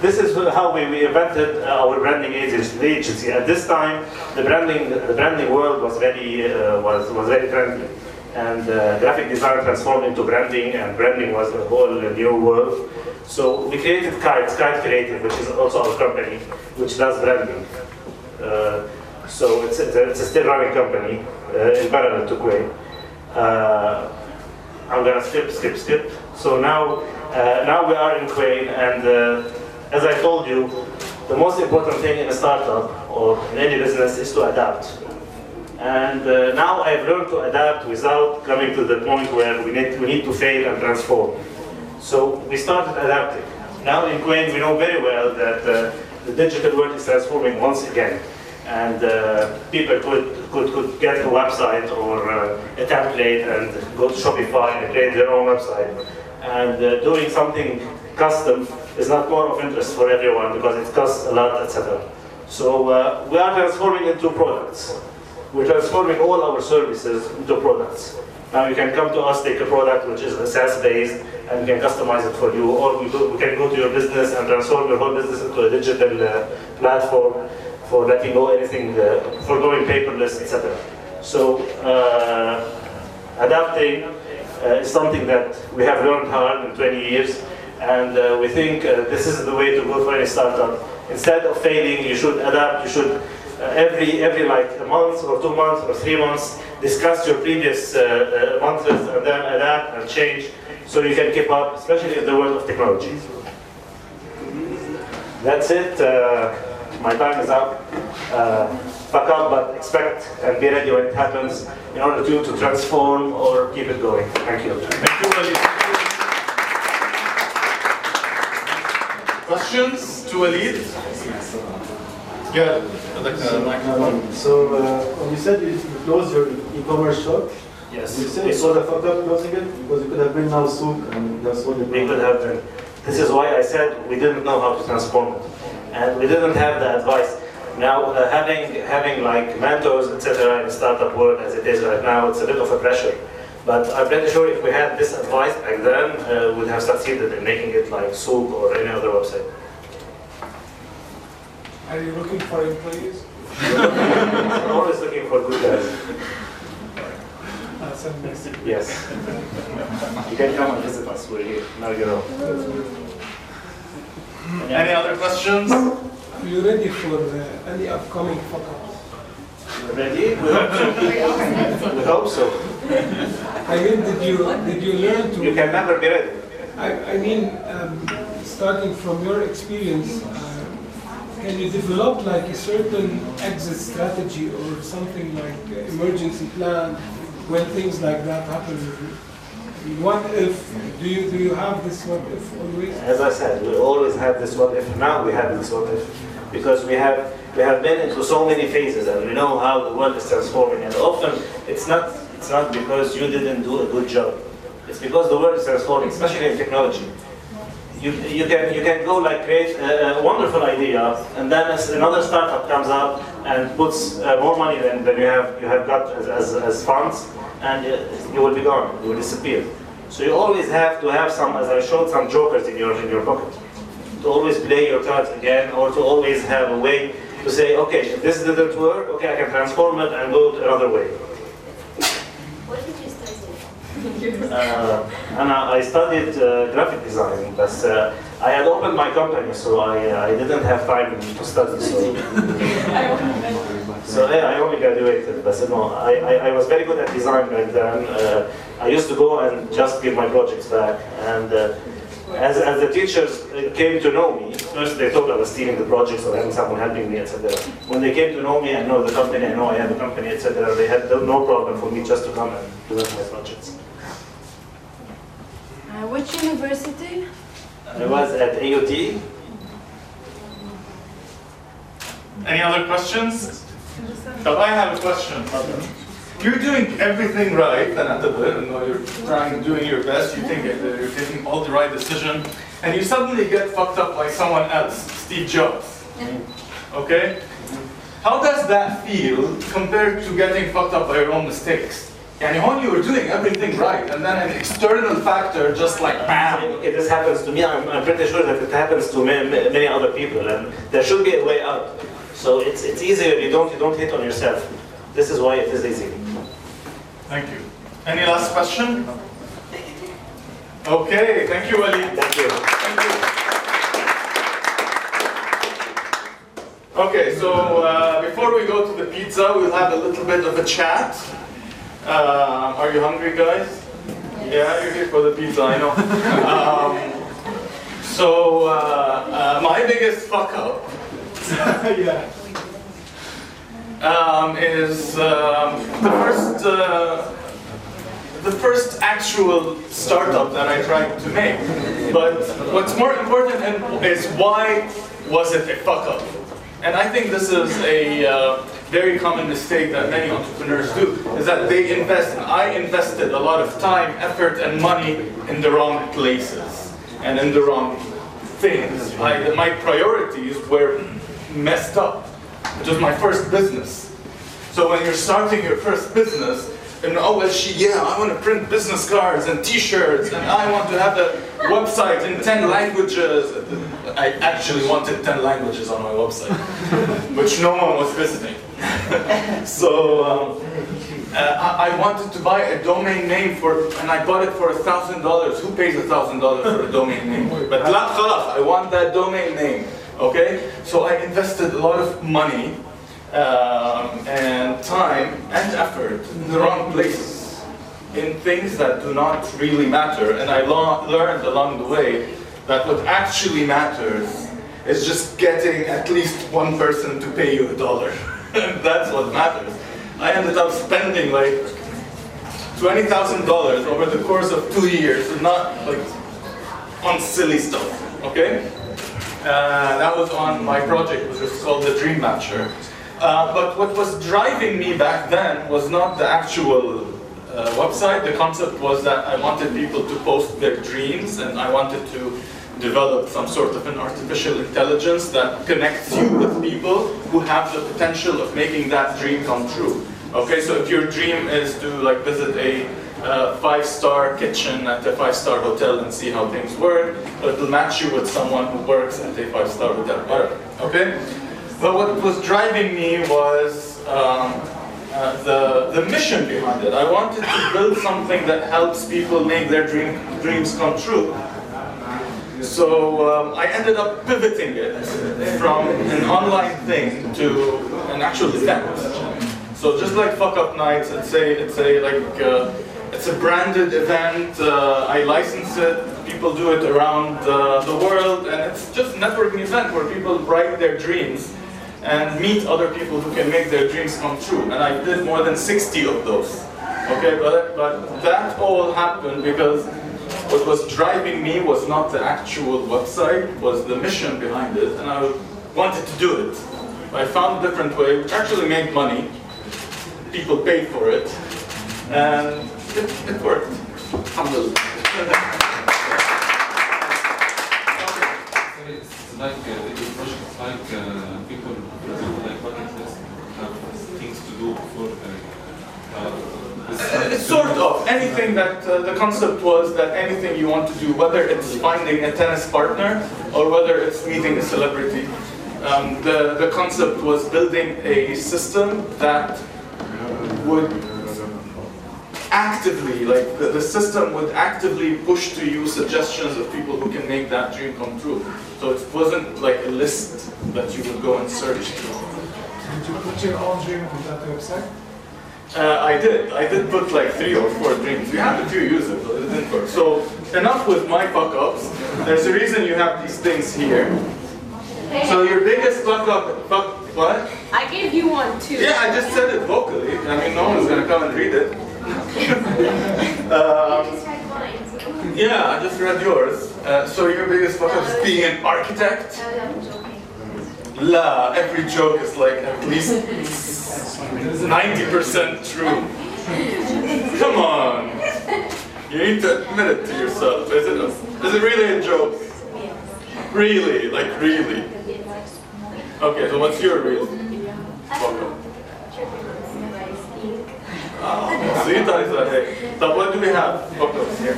This is how we, we invented our branding agency. At this time, the branding the branding world was very uh, was was very trendy, and uh, graphic design transformed into branding, and branding was a whole new world. So we created Kite, Kite Creative, which is also our company, which does branding. Uh, so it's, it's, a, it's a still running company uh, in parallel to Quay. Uh, I'm gonna skip, skip, skip. So now, uh, now we are in Quay, and uh, as I told you, the most important thing in a startup or in any business is to adapt. And uh, now I've learned to adapt without coming to the point where we need, we need to fail and transform. So we started adapting. Now in Quain, we know very well that uh, the digital world is transforming once again. And uh, people could, could, could get a website or uh, a template and go to Shopify and create their own website. And uh, doing something custom is not more of interest for everyone because it costs a lot, etc. So uh, we are transforming into products. We're transforming all our services into products. Now you can come to us, take a product which is SaaS-based, and we can customize it for you, or we, we can go to your business and transform your whole business into a digital uh, platform for letting go anything, uh, for going paperless, etc. So uh, adapting uh, is something that we have learned hard in 20 years, and we think this is the way to go for any startup. Instead of failing, you should adapt. You should uh, every every like a month or two months or three months discuss your previous uh, uh, months and then adapt and change so you can keep up, especially in the world of technology. That's it. Uh, my time is up. Uh, fuck up, but expect and be ready when it happens in order to, to transform or keep it going. Thank you. Thank you, Walid. Questions to Walid? Yeah, like a microphone. So, uh, when you said you you closed your e-commerce shop, Yes. you said it was a fuck up closing it because you could have been now Souq and that's what We could have been. This is why I said we didn't know how to transform it, and we didn't have the advice. Now, uh, having having like mentors, etc., in the startup world as it is right now, it's a bit of a pressure. But I'm pretty sure if we had this advice back then, uh, we'd have succeeded in making it like Souq or any other website. Are you looking for employees? I'm always looking for good guys. Send me. Yes. You can come and visit us. We're here. Now you know. Any other questions? Are you ready for uh, any upcoming fuck-ups? Ready? We hope so. We hope so. I mean, did you did you learn to? You can never be ready. I, I mean, um, starting from your experience, uh, can you develop like a certain exit strategy or something like uh, emergency plan when things like that happen? What if? Do you do you have this what if always? As I said, we always had this what if. Now we have this what if because we have we have been into so many phases and we know how the world is transforming. And often it's not it's not because you didn't do a good job. It's because the world is transforming, especially in technology. You, you can you can go like create a, wonderful idea and then another startup comes up and puts uh, more money than, than you have you have got as, as, as funds and uh, you will be gone. You will disappear. So you always have to have some as I showed some jokers in your in your pocket to always play your cards again or to always have a way to say okay if this didn't work okay I can transform it and go another way. What did you study? uh, and I I studied uh, graphic design, but uh, I had opened my company, so I, uh, I didn't have time to study. So, so yeah, I only graduated, but no, I, I, I was very good at design back then. Uh, I used to go and just give my projects back, and uh, as, as the teachers uh, came to know me, first they thought I was stealing the projects or having someone helping me, etc. When they came to know me and know the company, I know I have a company, etc., they had no no problem for me just to come and present my projects. Uh, which university? I was at AUT. Any other questions? So I have a question. You're doing everything right, and at the bit, and you're trying, doing your best. You think you're taking all the right decision, and you suddenly get fucked up by someone else, Steve Jobs. Okay? How does that feel compared to getting fucked up by your own mistakes? And when you were doing everything right, and then an external factor just like bam. Okay, this happens to me. I'm, I'm pretty sure that it happens to many, many other people, and there should be a way out. So it's it's easier. You don't you don't hit on yourself. This is why it is easy. Thank you. Any last question? Okay, thank you, Ali. Thank you. Thank you. Okay, so uh, before we go to the pizza, we'll have a little bit of a chat. Uh, are you hungry, guys? Yeah, you're here for the pizza, I know. Um, so, uh, uh, my biggest fuck up yeah. um, is um, the first uh, the first actual startup that I tried to make. But what's more important is why was it a fuck up? And I think this is a uh, very common mistake that many entrepreneurs do, is that they invest, and I invested a lot of time, effort, and money in the wrong places and in the wrong things. I, my priorities were messed up. It was my first business. So when you're starting your first business, and oh she, yeah, I want to print business cards and T-shirts, and I want to have a website in ten languages. I actually wanted ten languages on my website, which no one was visiting. So um, uh, I, I wanted to buy a domain name for, and I bought it for a thousand dollars. Who pays a thousand dollars for a domain name? But la khalas, I want that domain name. Okay, so I invested a lot of money um, and time and effort in the wrong places. in things that do not really matter. And I learned along the way that what actually matters is just getting at least one person to pay you a dollar. that's what matters. I ended up spending like $20,000 over the course of two years, not like on silly stuff, okay? Uh, that was on my project, which was called the Dream Matcher. Uh, but what was driving me back then was not the actual uh, website. The concept was that I wanted people to post their dreams, and I wanted to develop some sort of an artificial intelligence that connects you with people who have the potential of making that dream come true. Okay, so if your dream is to like visit a uh, five-star kitchen at a five-star hotel and see how things work, it'll match you with someone who works at a five-star hotel, whatever. Okay, but what was driving me was um, uh, the the mission behind it. I wanted to build something that helps people make their dream dreams come true. So um, I ended up pivoting it from an online thing to an actual event. So just like fuck up nights, it's a it's a like uh, it's a branded event. Uh, I license it. People do it around uh, the world, and it's just a networking event where people write their dreams and meet other people who can make their dreams come true. And I did more than 60 of those. Okay, but but that all happened because what was driving me was not the actual website, was the mission behind it, and I wanted to do it. I found a different way, which actually made money. People paid for it, and it, it worked. Alhamdulillah. Like uh, the project, like uh, people do like bucket list, have things to do before. Uh, uh, sort of. Anything that uh, the concept was that anything you want to do, whether it's finding a tennis partner or whether it's meeting a celebrity, um, the, the concept was building a system that would actively, like the, the system would actively push to you suggestions of people who can make that dream come true. So it wasn't like a list that you would go and search. Did you put your own dream on that website? Uh, I did. I did put like three or four dreams. We had a few users, but it didn't work. So enough with my fuck ups. There's a reason you have these things here. So your biggest fuck up, fuck what? I gave you one too. Yeah, I just said it vocally. I mean, no one's gonna come and read it. um, yeah, I just read yours. Uh, so your biggest fuck up is being an architect. La, every joke is like at least 90% true. Come on. You need to admit it to yourself. Is it, a, is it really a joke? Really? Like really? Okay, so what's your fuck up? Ah, it's like, hey. So what do we have here?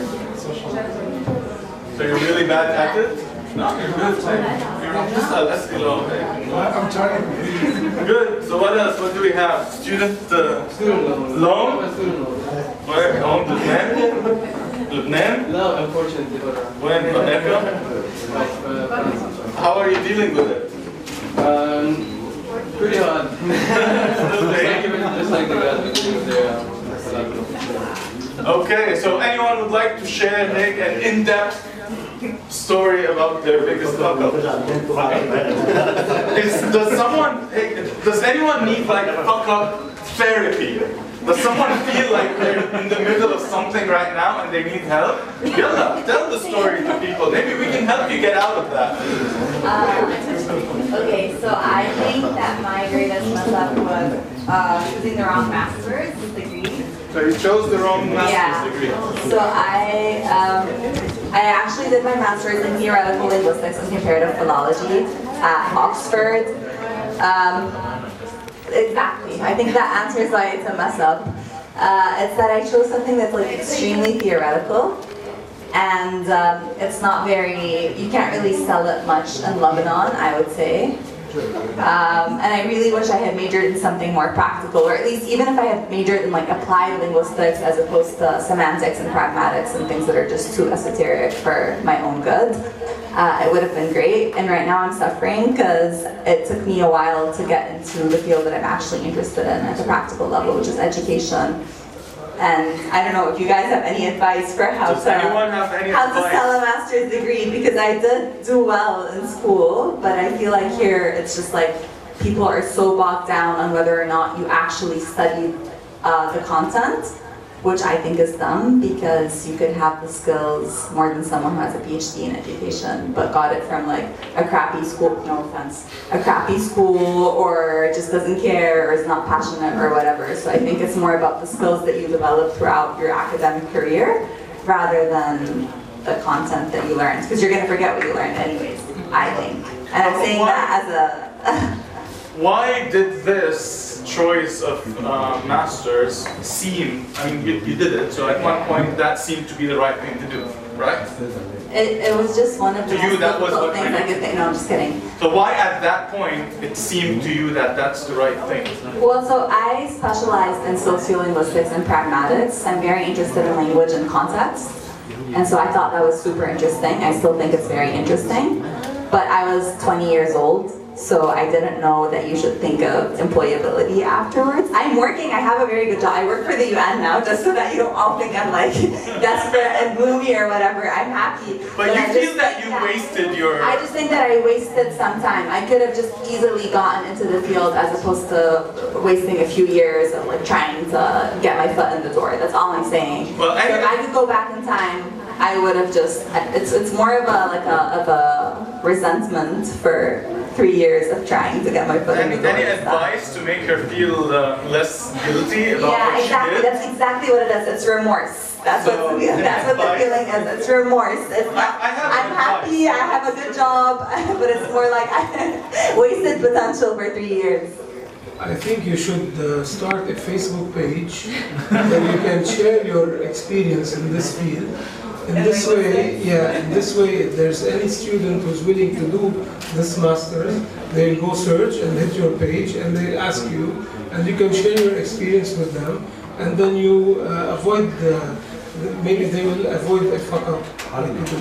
So you're really bad at it? No, you're good. You're not just a Eskimo. I'm trying. Good. So what else? What do we have? Student uh, loan. Where? Home Lebanon? Lebanon? No, unfortunately. When? America? How are you dealing with it? Um, pretty hard. Just like the guys because they're Okay, so anyone would like to share like, an in-depth story about their biggest fuck up? Is, does someone, does anyone need like fuck up therapy? Does someone feel like they're in the middle of something right now and they need help? Yalla, tell the story to people. Maybe we can help you get out of that. Um, okay, so I think that my greatest mess up was uh, choosing the wrong master's degree. So you chose the wrong master's Yeah. degree. So I, um, I actually did my master's in theoretical linguistics and comparative philology at Oxford. Um, exactly. I think that answers why it's a mess up. Uh, it's that I chose something that's like extremely theoretical and um, it's not very, you can't really sell it much in Lebanon, I would say. Um, and I really wish I had majored in something more practical, or at least even if I had majored in like applied linguistics as opposed to semantics and pragmatics and things that are just too esoteric for my own good, uh, it would have been great. And right now I'm suffering because it took me a while to get into the field that I'm actually interested in at the practical level, which is education. And I don't know if you guys have any advice for how Does to anyone have any how to sell a master's degree because I did do well in school, but I feel like here it's just like people are so bogged down on whether or not you actually studied uh, the content, which I think is dumb because you could have the skills more than someone who has a PhD in education but got it from like a crappy school, no offense, a crappy school or just doesn't care or is not passionate or whatever. So I think it's more about the skills that you develop throughout your academic career rather than the content that you learned because you're going to forget what you learned anyways, I think. And I'm saying that as a Why did this choice of uh, masters seem, I mean, you, you did it, so at one point that seemed to be the right thing to do, right? It, it was just one of the To you, that was what things I could think. No, I'm just kidding. So why at that point it seemed to you that that's the right thing? Well, so I specialized in sociolinguistics and pragmatics. I'm very interested in language and context. And so I thought that was super interesting. I still think it's very interesting. But I was 20 years old, so I didn't know that you should think of employability afterwards. I'm working, I have a very good job. I work for the UN now, just so that you don't all think I'm like desperate and gloomy or whatever. I'm happy. But you I feel that you wasted your. I just think that I wasted some time. I could have just easily gotten into the field as opposed to wasting a few years of like trying to get my foot in the door. That's all I'm saying. Well, so if I could go back in time, I would have just. It's it's more of a like a of a resentment for three years of trying to get my foot in Any, the door. any advice to make her feel uh, less guilty about Yeah, what exactly. she did? That's exactly what it is. It's remorse. That's So, what that's what the feeling is. It's remorse. It's not, I'm happy. I have a good job, but it's more like I wasted potential for three years. I think you should uh, start a Facebook page that you can share your experience in this field. In this way, yeah, in this way, if there's any student who's willing to do this master's, they'll go search and hit your page and they'll ask you, and you can share your experience with them, and then you uh, avoid the, the- maybe they will avoid a fuck up. like you.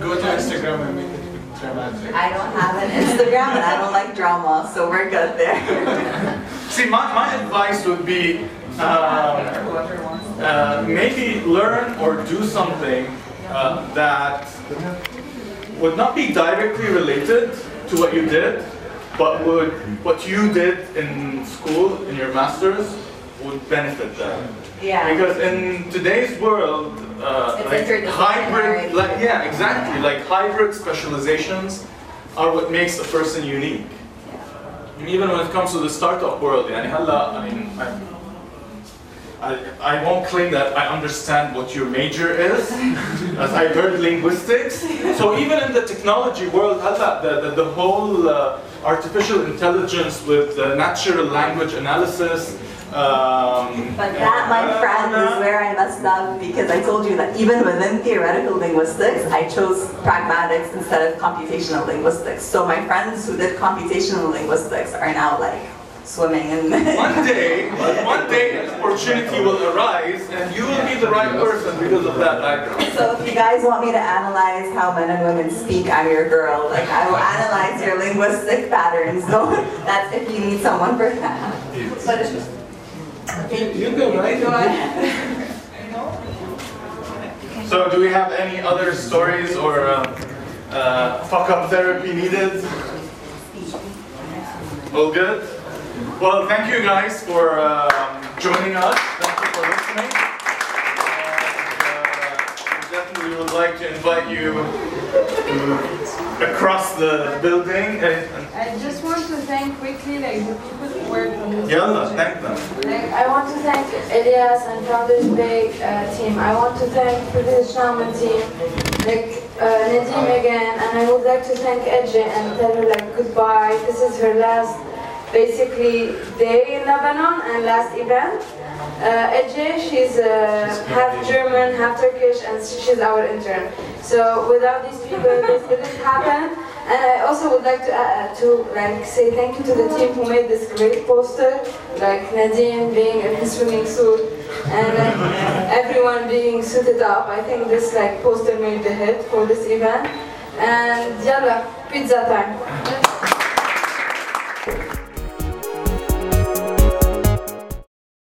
Go to Instagram and make it dramatic. I don't have an Instagram and I don't like drama, so we're good there. See, my, my advice would be uh, maybe learn or do something uh, that would not be directly related to what you did, but would what you did in school in your masters would benefit them. Yeah. Because in today's world, uh, It's like interdisciplinary. hybrid, like yeah, exactly, like hybrid specializations are what makes a person unique. And even when it comes to the startup world, يعني هلا, I mean, I, I, I won't claim that I understand what your major is, as I heard linguistics. So even in the technology world, هلا, the, the, the whole uh, artificial intelligence with uh, natural language analysis. Um, But that, my friend, is where I messed up because I told you that even within theoretical linguistics, I chose pragmatics instead of computational linguistics. So my friends who did computational linguistics are now like swimming in One day, one day an opportunity will arise and you will be the right person because of that background. So if you guys want me to analyze how men and women speak, I'm your girl. Like I will analyze your linguistic patterns. So that's if you need someone for that. But it's You can write Go it. ahead. So do we have any other stories or uh, uh, fuck up therapy needed? All good? Well, thank you guys for um, joining us. Thank you for listening. And, uh, we definitely would like to invite you to across the building. And, I just want to thank quickly like the people who worked on this. Yalla, thank them. Like, I want to thank Elias and Founders Bay uh, team. I want to thank British Shaman team, like uh, Nadim again, and I would like to thank Ece and tell her like goodbye. This is her last, basically, day in Lebanon and last event. Uh, Ece, she's uh, half German, half Turkish, and she's our intern. So without these people, this didn't happen. And I also would like to uh, to like say thank you to the team who made this great poster, like Nadim being in his swimming suit, and like, everyone being suited up. I think this like poster made the hit for this event. And yalla, pizza time.